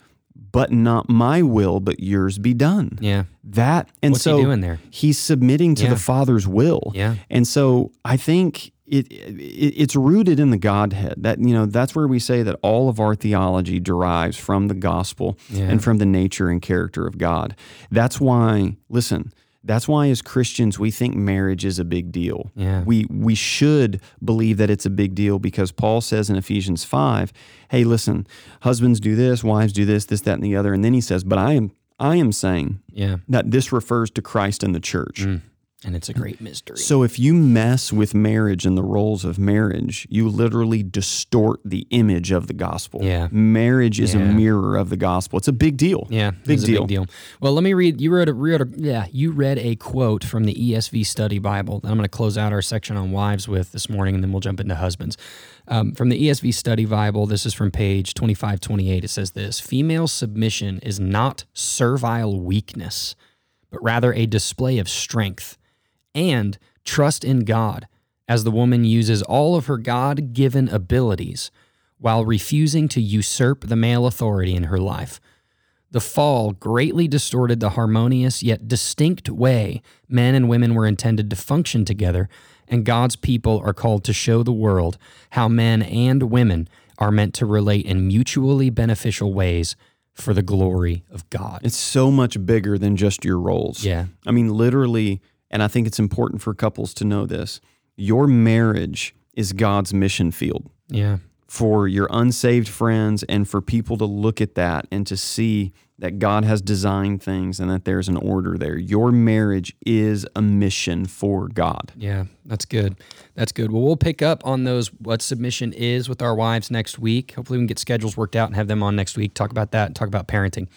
but not my will, but yours be done. yeah, That and What's he so doing there? He's submitting to Yeah. the Father's will. Yeah. And so I think it, it it's rooted in the Godhead. That you know that's where we say that all of our theology derives from the gospel Yeah. and from the nature and character of God. That's why listen, that's why as Christians we think marriage is a big deal. Yeah. We we should believe that it's a big deal because Paul says in Ephesians 5, "Hey, listen, husbands do this, wives do this, this that and the other." And then he says, "But I am I am saying yeah, that this refers to Christ and the church." Mm. And it's a great mystery. So if you mess with marriage and the roles of marriage, you literally distort the image of the gospel. Yeah. Marriage is Yeah. a mirror of the gospel. It's a big deal. Yeah, Big deal. big deal. Well, let me read. You read a, read a yeah. You read a quote from the ESV Study Bible. that I'm going to close out our section on wives with this morning, and then we'll jump into husbands. Um, from the ESV Study Bible, this is from page 2528. It says this: Female submission is not servile weakness, but rather a display of strength and trust in God, as the woman uses all of her God given abilities while refusing to usurp the male authority in her life. The fall greatly distorted the harmonious yet distinct way men and women were intended to function together, and God's people are called to show the world how men and women are meant to relate in mutually beneficial ways for the glory of God. It's so much bigger than just your roles. Yeah. I mean, literally, and I think it's important for couples to know this your marriage is God's mission field. Yeah. for your unsaved friends and for people to look at that and to see that God has designed things and that there's an order there. Your marriage is a mission for God. Yeah, that's good. That's good. Well, we'll pick up on those what submission is with our wives next week. Hopefully, we can get schedules worked out and have them on next week. Talk about that and talk about parenting.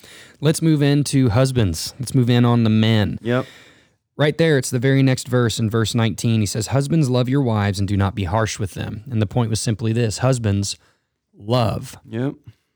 Let's move into husbands. Let's move in on the men. Yep. Right there, it's the very next verse in verse 19. He says, Husbands, love your wives and do not be harsh with them. And the point was simply this Husbands, love Yep.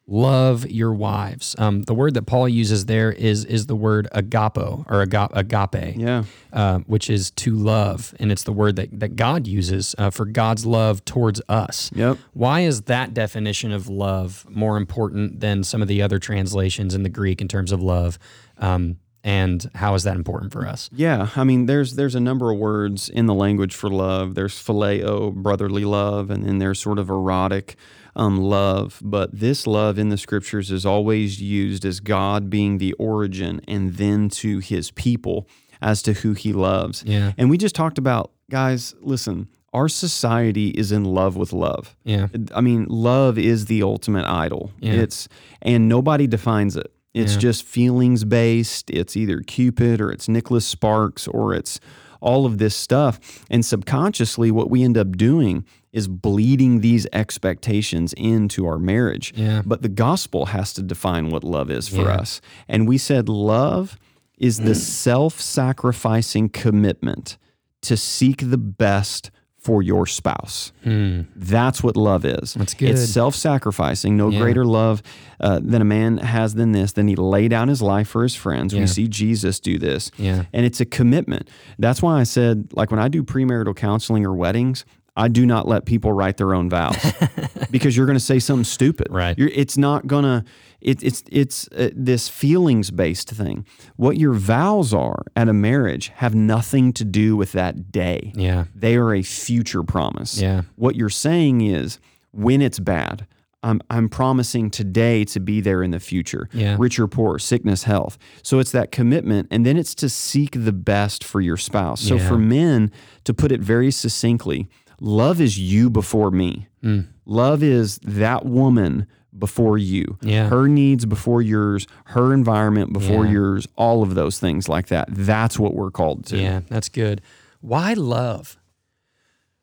love your wives. Um, the word that Paul uses there is is the word agapo or aga- agape, Yeah. uh, which is to love, and it's the word that that God uses uh, for God's love towards us. Yep. Why is that definition of love more important than some of the other translations in the Greek in terms of love? Um, and how is that important for us? Yeah, I mean, there's there's a number of words in the language for love. There's phileo, brotherly love, and then there's sort of erotic um, love. But this love in the scriptures is always used as God being the origin, and then to His people as to who He loves. Yeah. And we just talked about, guys. Listen, our society is in love with love. Yeah. I mean, love is the ultimate idol. Yeah. It's and nobody defines it. It's Yeah. just feelings based. It's either Cupid or it's Nicholas Sparks or it's all of this stuff. And subconsciously, what we end up doing is bleeding these expectations into our marriage. Yeah. But the gospel has to define what love is for Yeah. us. And we said love is the mm. self sacrificing commitment to seek the best for your spouse. That's what love is. That's good. It's self-sacrificing. No Yeah. greater love uh, than a man has than this. Than he lay down his life for his friends. Yeah. We see Jesus do this. Yeah. And it's a commitment. That's why I said, like when I do premarital counseling or weddings, I do not let people write their own vows because you're going to say something stupid. Right. You're, it's not going to. It, it's it's uh, this feelings based thing. What your vows are at a marriage have nothing to do with that day. Yeah. They are a future promise. Yeah. What you're saying is when it's bad, I'm, I'm promising today to be there in the future. Yeah. Rich or poor, sickness, health. So it's that commitment. And then it's to seek the best for your spouse. So Yeah. for men, to put it very succinctly, love is you before me. Mm. Love is that woman before you. Yeah. Her needs before yours, her environment before Yeah. yours, all of those things like that. That's what we're called to. Yeah, that's good. Why love?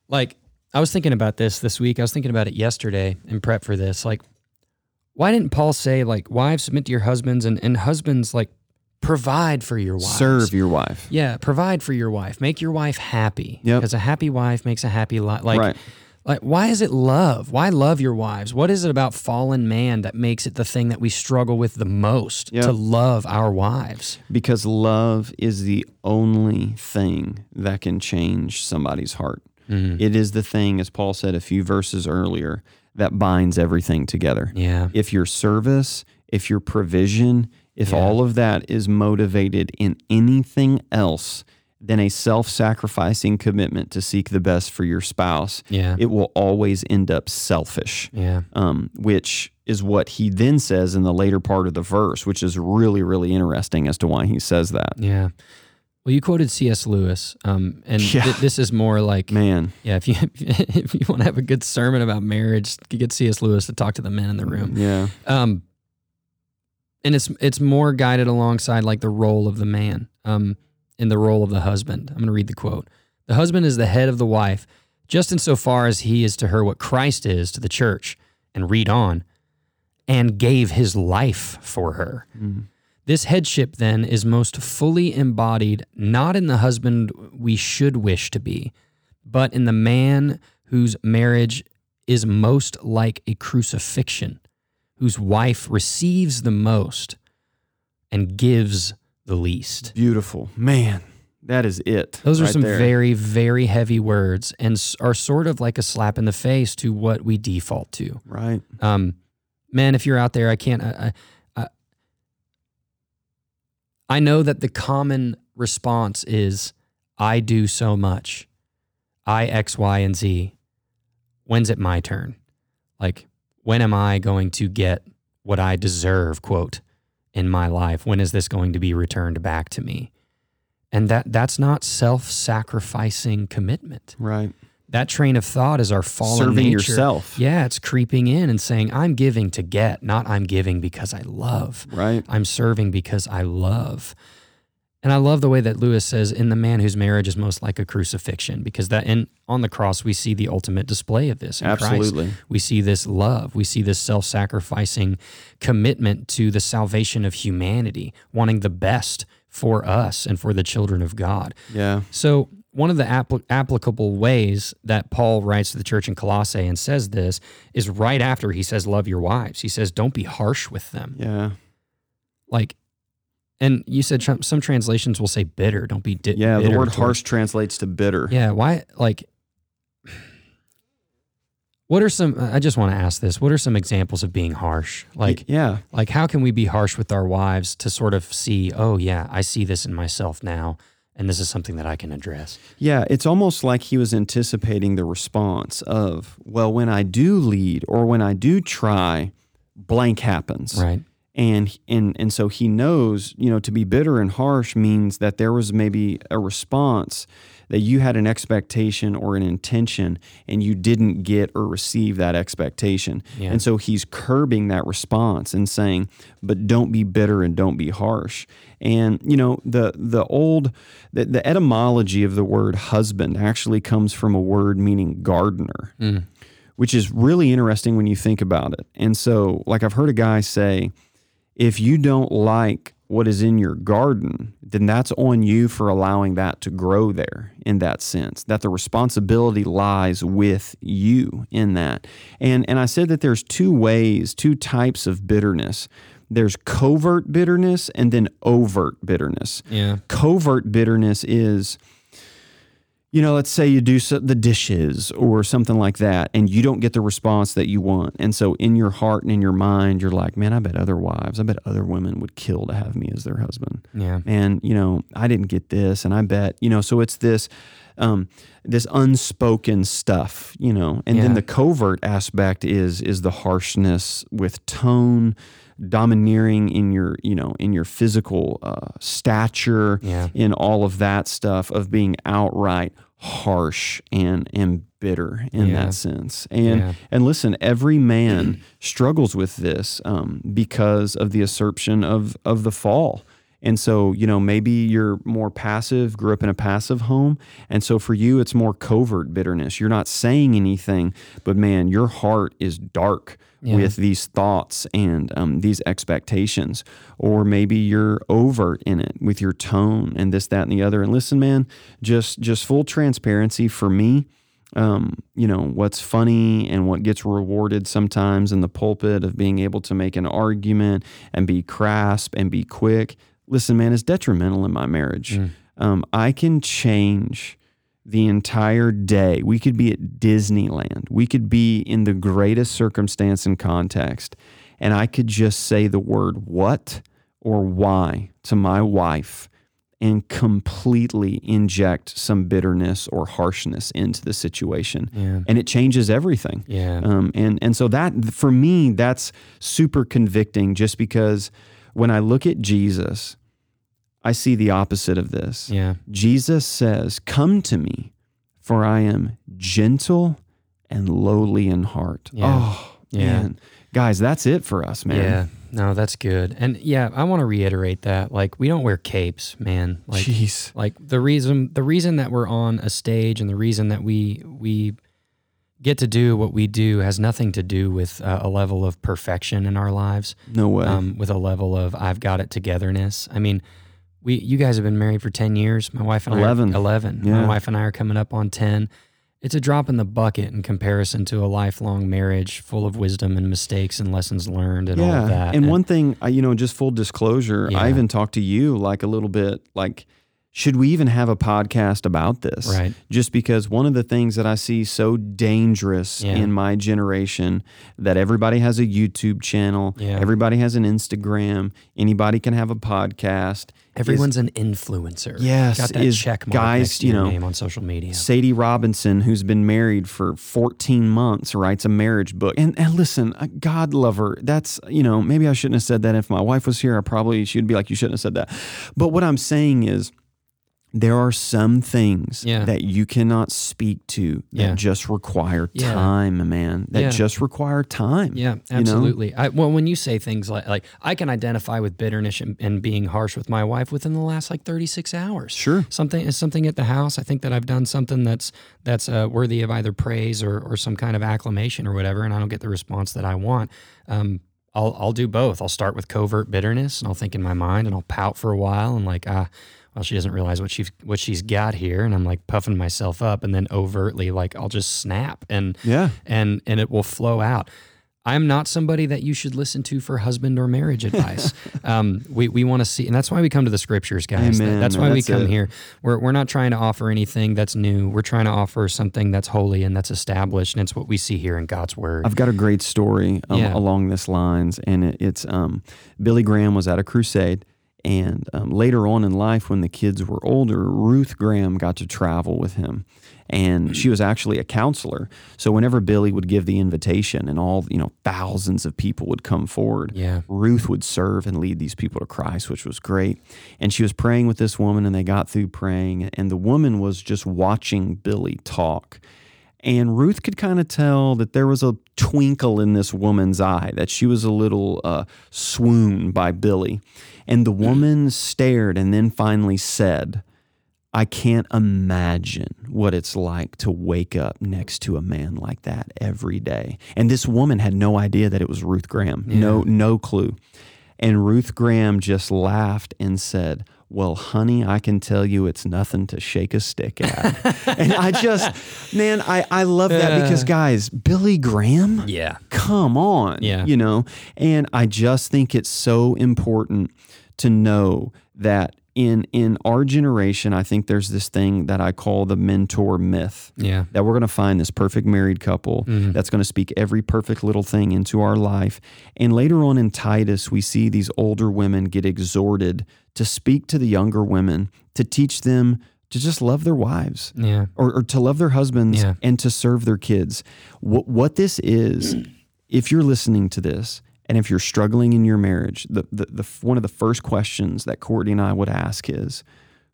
Like, I was thinking about this this week. I was thinking about it yesterday in prep for this. Like, why didn't Paul say, like, wives submit to your husbands and, and husbands, like, provide for your wife, Serve your wife. Yeah, provide for your wife. Make your wife happy. Yep. Because a happy wife makes a happy life. Like, Right. Like, why is it love? Why love your wives? What is it about fallen man that makes it the thing that we struggle with the most Yep. to love our wives? because love is the only thing that can change somebody's heart. Mm-hmm. It is the thing, as Paul said a few verses earlier, that binds everything together. Yeah. If your service, if your provision, if Yeah. all of that is motivated in anything else than a self sacrificing commitment to seek the best for your spouse, Yeah. it will always end up selfish Yeah. um, which is what he then says in the later part of the verse, which is really, really interesting as to why he says that. Yeah. Well, you quoted C.S. Lewis, um, and Yeah. th- this is more like, Man, yeah, if you if you want to have a good sermon about marriage, you get C.S. Lewis to talk to the men in the room. yeah, Um, and it's it's more guided alongside like the role of the man, um, in the role of the husband. I'm going to read the quote: "The husband is the head of the wife, just insofar as he is to her what Christ is to the church." And read on, and gave his life for her. Mm-hmm. This headship, then, is most fully embodied not in the husband we should wish to be, but in the man whose marriage is most like a crucifixion, whose wife receives the most and gives the least. beautiful. Man, that is it. Those are right some there. very, very heavy words and are sort of like a slap in the face to what we default to. right. Um, man, if you're out there, I can't. I, I, I- I know that the common response is, "I do so much, I X, Y, and Z. When's it my turn? Like, when am I going to get what I deserve?" Quote in my life. When is this going to be returned back to me? And that that's not self-sacrificing commitment. Right. That train of thought is our fallen Serving nature. yourself. Yeah, it's creeping in and saying, I'm giving to get, not I'm giving because I love. Right. I'm serving because I love. And I love the way that Lewis says, in the man whose marriage is most like a crucifixion, because that and on the cross we see the ultimate display of this. In Absolutely. Christ. We see this love. We see this self-sacrificing commitment to the salvation of humanity, wanting the best for us and for the children of God. Yeah. So, one of the appli applicable ways that Paul writes to the church in Colossae and says this is right after he says, Love your wives. He says, Don't be harsh with them. Yeah. Like, and you said tr- some translations will say bitter. Don't be di- Yeah. The word harsh translates to bitter. Yeah. Why? Like, What are some? I just want to ask this. What are some examples of being harsh? Like, yeah. like how can we be harsh with our wives to sort of see? Oh yeah, I see this in myself now, and this is something that I can address. Yeah, it's almost like he was anticipating the response of, well, when I do lead or when I do try, blank happens. Right. And and and so he knows, you know, to be bitter and harsh means that there was maybe a response that you had an expectation or an intention and you didn't get or receive that expectation. Yeah. And so he's curbing that response and saying, but don't be bitter and don't be harsh. And you know, the the old the, the etymology of the word husband actually comes from a word meaning gardener. Mm. Which is really interesting when you think about it. And so, like I've heard a guy say, if you don't like what is in your garden, then that's on you for allowing that to grow there in that sense. That the responsibility lies with you in that. And and I said that there's two ways, two types of bitterness. There's covert bitterness and then overt bitterness. Yeah. Covert bitterness is you know, let's say you do so, the dishes or something like that, and you don't get the response that you want. And so, in your heart and in your mind, you're like, man, I bet other wives, I bet other women would kill to have me as their husband. Yeah. And, you know, I didn't get this, and I bet, you know, so it's this. Um, this unspoken stuff, you know, and then the covert aspect is is the harshness with tone, domineering in your you know in your physical uh, stature, Yeah. in all of that stuff of being outright harsh and and bitter in Yeah. that sense. And Yeah. and listen, every man struggles with this um, because of the assertion of of the fall. And so, you know, maybe you're more passive, grew up in a passive home. And so for you, it's more covert bitterness. You're not saying anything, but man, your heart is dark Yeah. with these thoughts and um, these expectations. Or maybe you're overt in it with your tone and this, that, and the other. And listen, man, just just full transparency for me um, you know, what's funny and what gets rewarded sometimes in the pulpit of being able to make an argument and be crisp and be quick. Listen, man, is detrimental in my marriage. Um, I can change the entire day. We could be at Disneyland. We could be in the greatest circumstance and context. And I could just say the word what or why to my wife and completely inject some bitterness or harshness into the situation. Yeah. And it changes everything. Yeah. Um, and, and so that, for me, that's super convicting just because when I look at Jesus, I see the opposite of this. Yeah. Jesus says, Come to me, for I am gentle and lowly in heart. Yeah. Oh, Yeah. man. Guys, that's it for us, man. Yeah. No, that's good. And yeah, I want to reiterate that. Like, we don't wear capes, man. Like, Jeez. like the reason the reason that we're on a stage and the reason that we we get to do what we do has nothing to do with uh, a level of perfection in our lives No way. um, with a level of i've got it togetherness i mean we you guys have been married for 10 years. My wife and 11. i are 11 Yeah. my wife and i are coming up on 10 it's a drop in the bucket in comparison to a lifelong marriage full of wisdom and mistakes and lessons learned and all of that. And one thing, I- you know, just full disclosure, I even talked to you like a little bit like, should we even have a podcast about this? Right. Just because one of the things that I see so dangerous Yeah. in my generation that everybody has a YouTube channel, Yeah. everybody has an Instagram, anybody can have a podcast. everyone's an influencer Yes, got that is check mark guys, next to you know, name on social media Sadie Robertson, who's been married for 14 months, writes a marriage book. And, and listen, uh, God love her. That's, you know, maybe I shouldn't have said that. If my wife was here, I probably, she'd be like, you shouldn't have said that. But what I'm saying is, there are some things Yeah. that you cannot speak to that Yeah. just require Yeah. time, man. That Yeah. just require time. Yeah, you know? absolutely. I, well, when you say things like like I can identify with bitterness and, and being harsh with my wife within the last like 36 hours. Sure. Something is something at the house. I think that I've done something that's that's uh, worthy of either praise or or some kind of acclamation or whatever, and I don't get the response that I want. Um, I'll I'll do both. I'll start with covert bitterness, and I'll think in my mind, and I'll pout for a while, and like ah. Well, she doesn't realize what she's what she's got here, and I'm like puffing myself up, and then overtly, like I'll just snap, and Yeah. and and it will flow out. I'm not somebody that you should listen to for husband or marriage advice. um, we we want to see, and that's why we come to the scriptures, guys. Amen. That's why we come it. here. We're, we're not trying to offer anything that's new. We're trying to offer something that's holy and that's established, and it's what we see here in God's word. I've got a great story um, Yeah. along this lines, and it, it's um, Billy Graham was at a crusade, and um, later on in life, when the kids were older, Ruth Graham got to travel with him, and she was actually a counselor. So whenever Billy would give the invitation, and all you know, thousands of people would come forward, Yeah. Ruth would serve and lead these people to Christ, which was great. And she was praying with this woman, and they got through praying, and the woman was just watching Billy talk. And Ruth could kind of tell that there was a twinkle in this woman's eye, that she was a little uh, swooned by Billy. And the woman stared and then finally said, I can't imagine what it's like to wake up next to a man like that every day. And this woman had no idea that it was Ruth Graham. No, no clue. And Ruth Graham just laughed and said, Well, honey, I can tell you it's nothing to shake a stick at. and I just, man, I, I love that because, uh. guys, Billy Graham, yeah. come on. Yeah. You know, and I just think it's so important to know that in in our generation, I think there's this thing that I call the mentor myth. Yeah. That we're going to find this perfect married couple mm-hmm. that's going to speak every perfect little thing into our life. And later on in Titus, we see these older women get exhorted to speak to the younger women, to teach them to just love their wives Yeah. or, or to love their husbands Yeah. and to serve their kids. What, what this is, if you're listening to this and if you're struggling in your marriage, the, the, the one of the first questions that Courtney and I would ask is,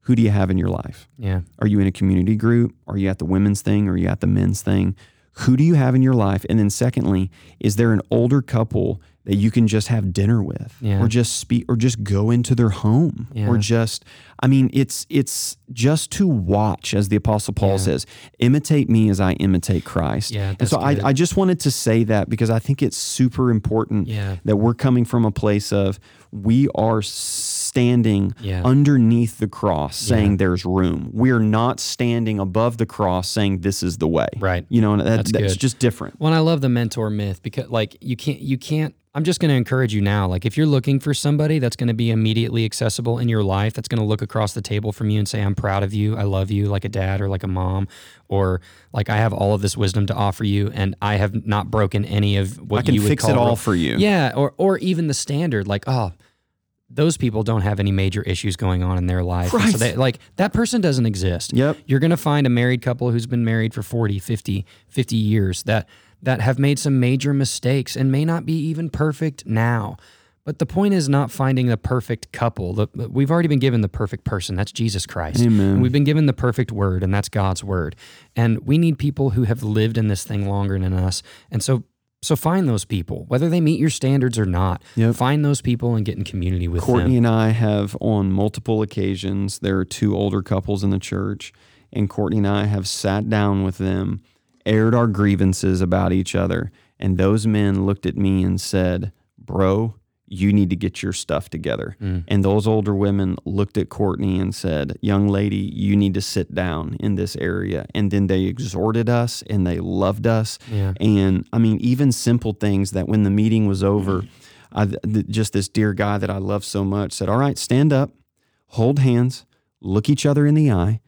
who do you have in your life? Yeah. Are you in a community group? Are you at the women's thing? Are you at the men's thing? Who do you have in your life? And then secondly, is there an older couple that you can just have dinner with Yeah. or just speak or just go into their home Yeah. or just I mean it's it's just to watch as the apostle Paul Yeah. says, imitate me as I imitate Christ. Yeah, and so I, good. I just wanted to say that because I think it's super important that we're coming from a place of we are standing Yeah. underneath the cross saying there's room. We're not standing above the cross saying this is the way. Right. You know, and that, That's that's, just different. Well, I love the mentor myth because, like, you can't, you can't. I'm just going to encourage you now. Like, if you're looking for somebody that's going to be immediately accessible in your life, that's going to look across the table from you and say, "I'm proud of you. I love you," like a dad or like a mom, or like I have all of this wisdom to offer you, and I have not broken any of what I can you would fix it all real- for you. Yeah, or or even the standard, like, oh, those people don't have any major issues going on in their life. Right. So they, like that person doesn't exist. Yep. You're going to find a married couple who's been married for 40, 50, 50 years that that have made some major mistakes and may not be even perfect now. But the point is not finding the perfect couple. The, we've already been given the perfect person. That's Jesus Christ. Amen. And we've been given the perfect word, and that's God's word. And we need people who have lived in this thing longer than us. And so so find those people, whether they meet your standards or not. Yep. Find those people and get in community with them. Courtney them. and I have on multiple occasions, there are two older couples in the church, and Courtney and I have sat down with them, aired our grievances about each other, and those men looked at me and said, Bro, you need to get your stuff together. Mm. And those older women looked at Courtney and said, Young lady, you need to sit down in this area. And then they exhorted us and they loved us. Yeah. And I mean, even simple things that when the meeting was over, I, th- just this dear guy that I love so much said, All right, stand up, hold hands, look each other in the eye,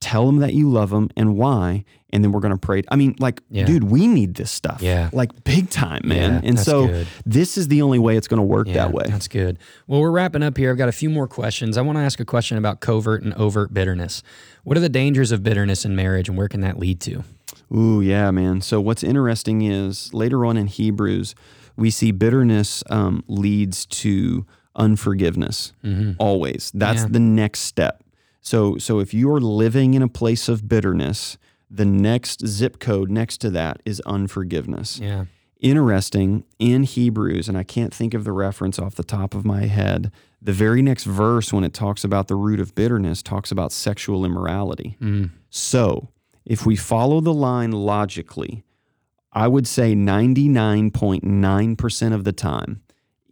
tell them that you love them and why, and then we're going to pray. I mean, like, Yeah. dude, we need this stuff. Yeah. Like, big time, man. Yeah, and so good. this is the only way it's going to work Yeah, that way. That's good. Well, we're wrapping up here. I've got a few more questions. I want to ask a question about covert and overt bitterness. What are the dangers of bitterness in marriage and where can that lead to? Ooh, yeah, man. So what's interesting is later on in Hebrews, we see bitterness um, leads to unforgiveness. Always, that's the next step. So, so if you are living in a place of bitterness, the next zip code next to that is unforgiveness. Yeah. Interesting in Hebrews, and I can't think of the reference off the top of my head. The very next verse, when it talks about the root of bitterness, talks about sexual immorality. Mm. So, if we follow the line logically, I would say 99.9% of the time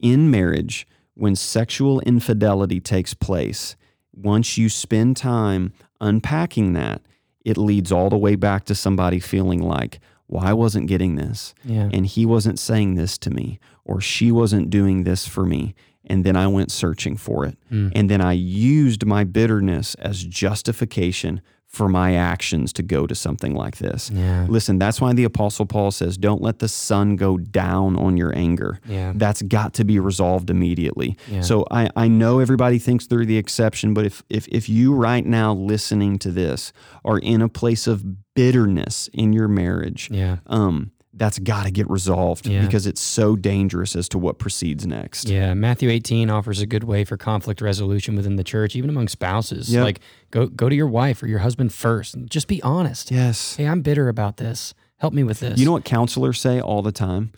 in marriage, when sexual infidelity takes place, once you spend time unpacking that, it leads all the way back to somebody feeling like, well, I wasn't getting this. Yeah. And he wasn't saying this to me, or she wasn't doing this for me. And then I went searching for it. Mm. And then I used my bitterness as justification for my actions to go to something like this. Yeah. Listen, that's why the Apostle Paul says, don't let the sun go down on your anger. Yeah. That's got to be resolved immediately. Yeah. So I, I know everybody thinks they're the exception, but if, if if you right now listening to this are in a place of bitterness in your marriage, Yeah. um, that's got to get resolved Yeah. because it's so dangerous as to what proceeds next. Yeah, Matthew 18 offers a good way for conflict resolution within the church, even among spouses. Yep. Like go go to your wife or your husband first. and Just be honest. Yes. Hey, I'm bitter about this. Help me with this. You know what counselors say all the time?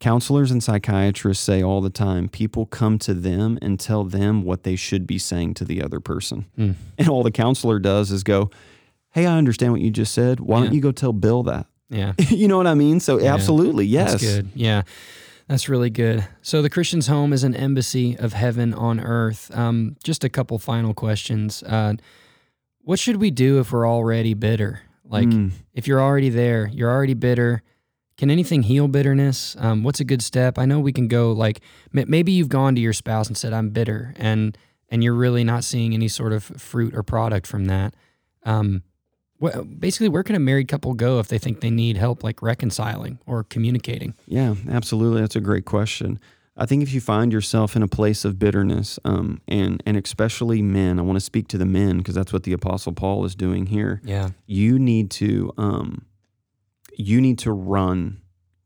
Counselors and psychiatrists say all the time people come to them and tell them what they should be saying to the other person. Mm. And all the counselor does is go, Hey, I understand what you just said. Why Yeah. don't you go tell Bill that? Yeah. you know what I mean? So, absolutely, yes. That's good. Yeah. That's really good. So the Christian's home is an embassy of heaven on earth. Um, just a couple final questions. Uh, what should we do if we're already bitter? Like, Mm. if you're already there, you're already bitter. Can anything heal bitterness? Um, what's a good step? I know we can go like m- maybe you've gone to your spouse and said I'm bitter, and and you're really not seeing any sort of fruit or product from that. Um, what, basically, where can a married couple go if they think they need help, like reconciling or communicating? Yeah, absolutely. That's a great question. I think if you find yourself in a place of bitterness, um, and and especially men, I want to speak to the men because that's what the Apostle Paul is doing here. Yeah, You need to um, you need to run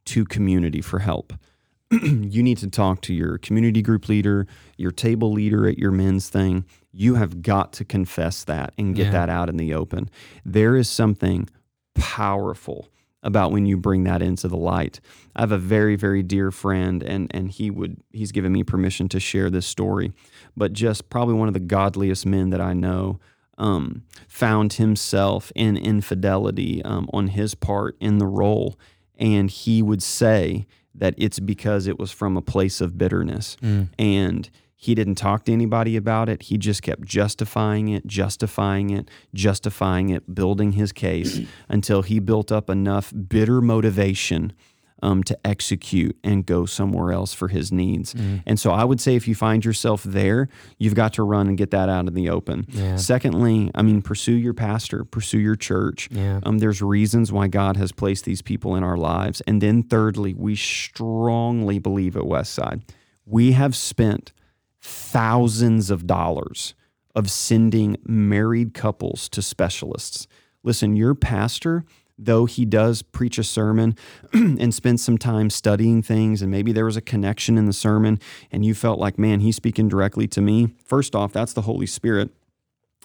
to community for help. you need to talk to your community group leader, your table leader at your men's thing. You have got to confess that and get Yeah. that out in the open. There is something powerful about when you bring that into the light. I have a very very dear friend and and he would he's given me permission to share this story, but just probably one of the godliest men that I know um, found himself in infidelity um, on his part in the role, and he would say that it's because it was from a place of bitterness, and he didn't talk to anybody about it. He just kept justifying it, justifying it, justifying it, building his case until he built up enough bitter motivation um, to execute and go somewhere else for his needs. And so I would say if you find yourself there, you've got to run and get that out in the open. Yeah. Secondly, I mean, pursue your pastor, pursue your church. Yeah. Um, there's reasons why God has placed these people in our lives. And then thirdly, we strongly believe at Westside, we have spent thousands of dollars of sending married couples to specialists. Listen, your pastor, though he does preach a sermon and spend some time studying things, and maybe there was a connection in the sermon, and you felt like, man, he's speaking directly to me. First off, that's the Holy Spirit.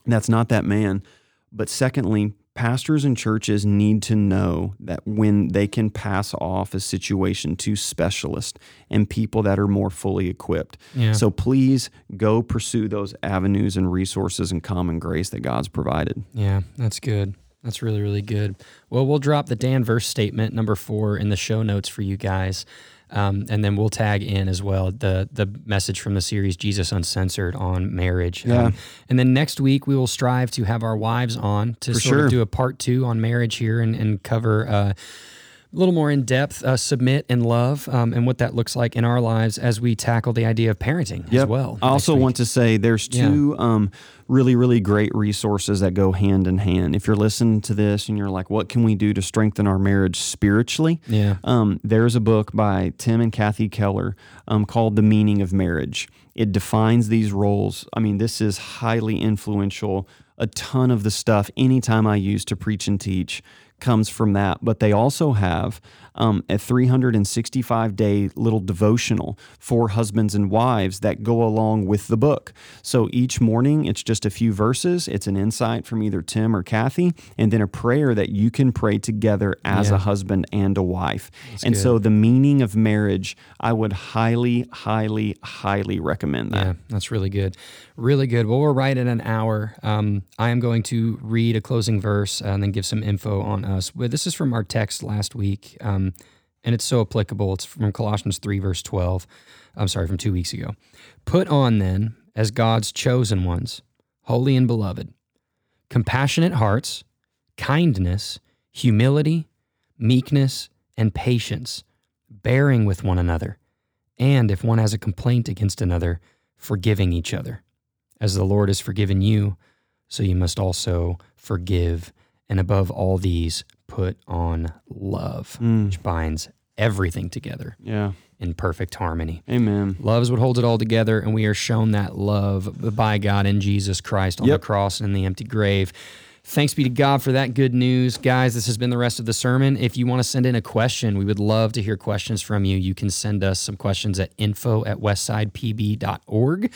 That's not that man. But secondly, pastors and churches need to know that when they can pass off a situation to specialists and people that are more fully equipped. Yeah. So please go pursue those avenues and resources and common grace that God's provided. Yeah, that's good. That's really, really good. Well, we'll drop the Danvers statement number four in the show notes for you guys. Um, and then we'll tag in as well the the message from the series Jesus Uncensored on marriage. Yeah. Um, and then next week we will strive to have our wives on to For sort sure. of do a part two on marriage here and, and cover uh, a little more in depth uh, submit and love um, and what that looks like in our lives as we tackle the idea of parenting as well. I also week. want to say there's Yeah. two um, really, really great resources that go hand in hand. If you're listening to this and you're like, what can we do to strengthen our marriage spiritually? Yeah. Um, there's a book by Tim and Kathy Keller um, called The Meaning of Marriage. It defines these roles. I mean, this is highly influential. A ton of the stuff, anytime I use to preach and teach, comes from that. But they also have um, a 365 day little devotional for husbands and wives that go along with the book. So each morning, it's just a few verses. It's an insight from either Tim or Kathy, and then a prayer that you can pray together as Yeah. a husband and a wife. and good. so the meaning of marriage, I would highly, highly, highly recommend that. Yeah, that's really good. Really good. Well, we're right at an hour. Um, I am going to read a closing verse and then give some info on us. This is from our text last week, um, and it's so applicable. It's from Colossians 3, verse 12. I'm sorry, from two weeks ago. Put on then, as God's chosen ones, holy and beloved, compassionate hearts, kindness, humility, meekness, and patience, bearing with one another, and if one has a complaint against another, forgiving each other. As the Lord has forgiven you, so you must also forgive. And above all these, put on love, mm. which binds everything together Yeah. in perfect harmony. Amen. Love is what holds it all together, and we are shown that love by God in Jesus Christ on Yep. the cross and in the empty grave. Thanks be to God for that good news. Guys, this has been the rest of the sermon. If you want to send in a question, we would love to hear questions from you. You can send us some questions at info at westsidepb.org.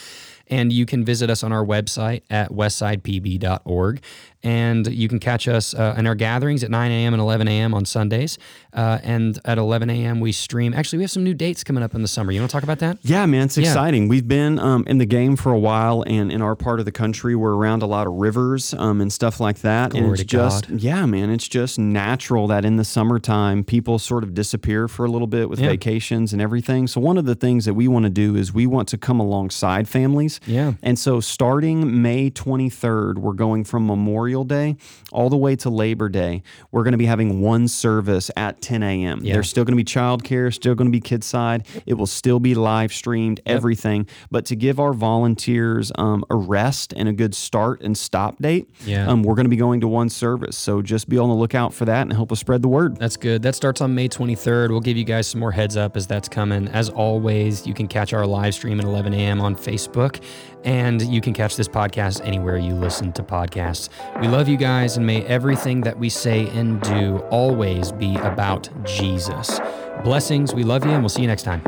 And you can visit us on our website at westsidepb.org. And you can catch us uh, in our gatherings at 9 a.m. and 11 a.m. on Sundays. Uh, and at 11 a.m., we stream. Actually, we have some new dates coming up in the summer. You want to talk about that? Yeah, man, it's exciting. We've been um, in the game for a while, and in our part of the country, we're around a lot of rivers um, and stuff like that. and it's just, God. yeah, man, it's just natural that in the summertime, people sort of disappear for a little bit with Yeah. vacations and everything. So, one of the things that we want to do is we want to come alongside families. Yeah. And so, starting May 23rd, we're going from Memorial Day all the way to Labor Day. We're going to be having one service at 10 a.m. Yeah. There's still going to be childcare, still going to be kids side. It will still be live streamed, everything. But to give our volunteers um, a rest and a good start and stop date, Yeah. um, we're going to be going to one service. So just be on the lookout for that and help us spread the word. That's good. That starts on May 23rd. We'll give you guys some more heads up as that's coming. As always, you can catch our live stream at 11 a.m. on Facebook, and you can catch this podcast anywhere you listen to podcasts. We love you guys, and may everything that we say and do always be about Jesus. Blessings. We love you, and we'll see you next time.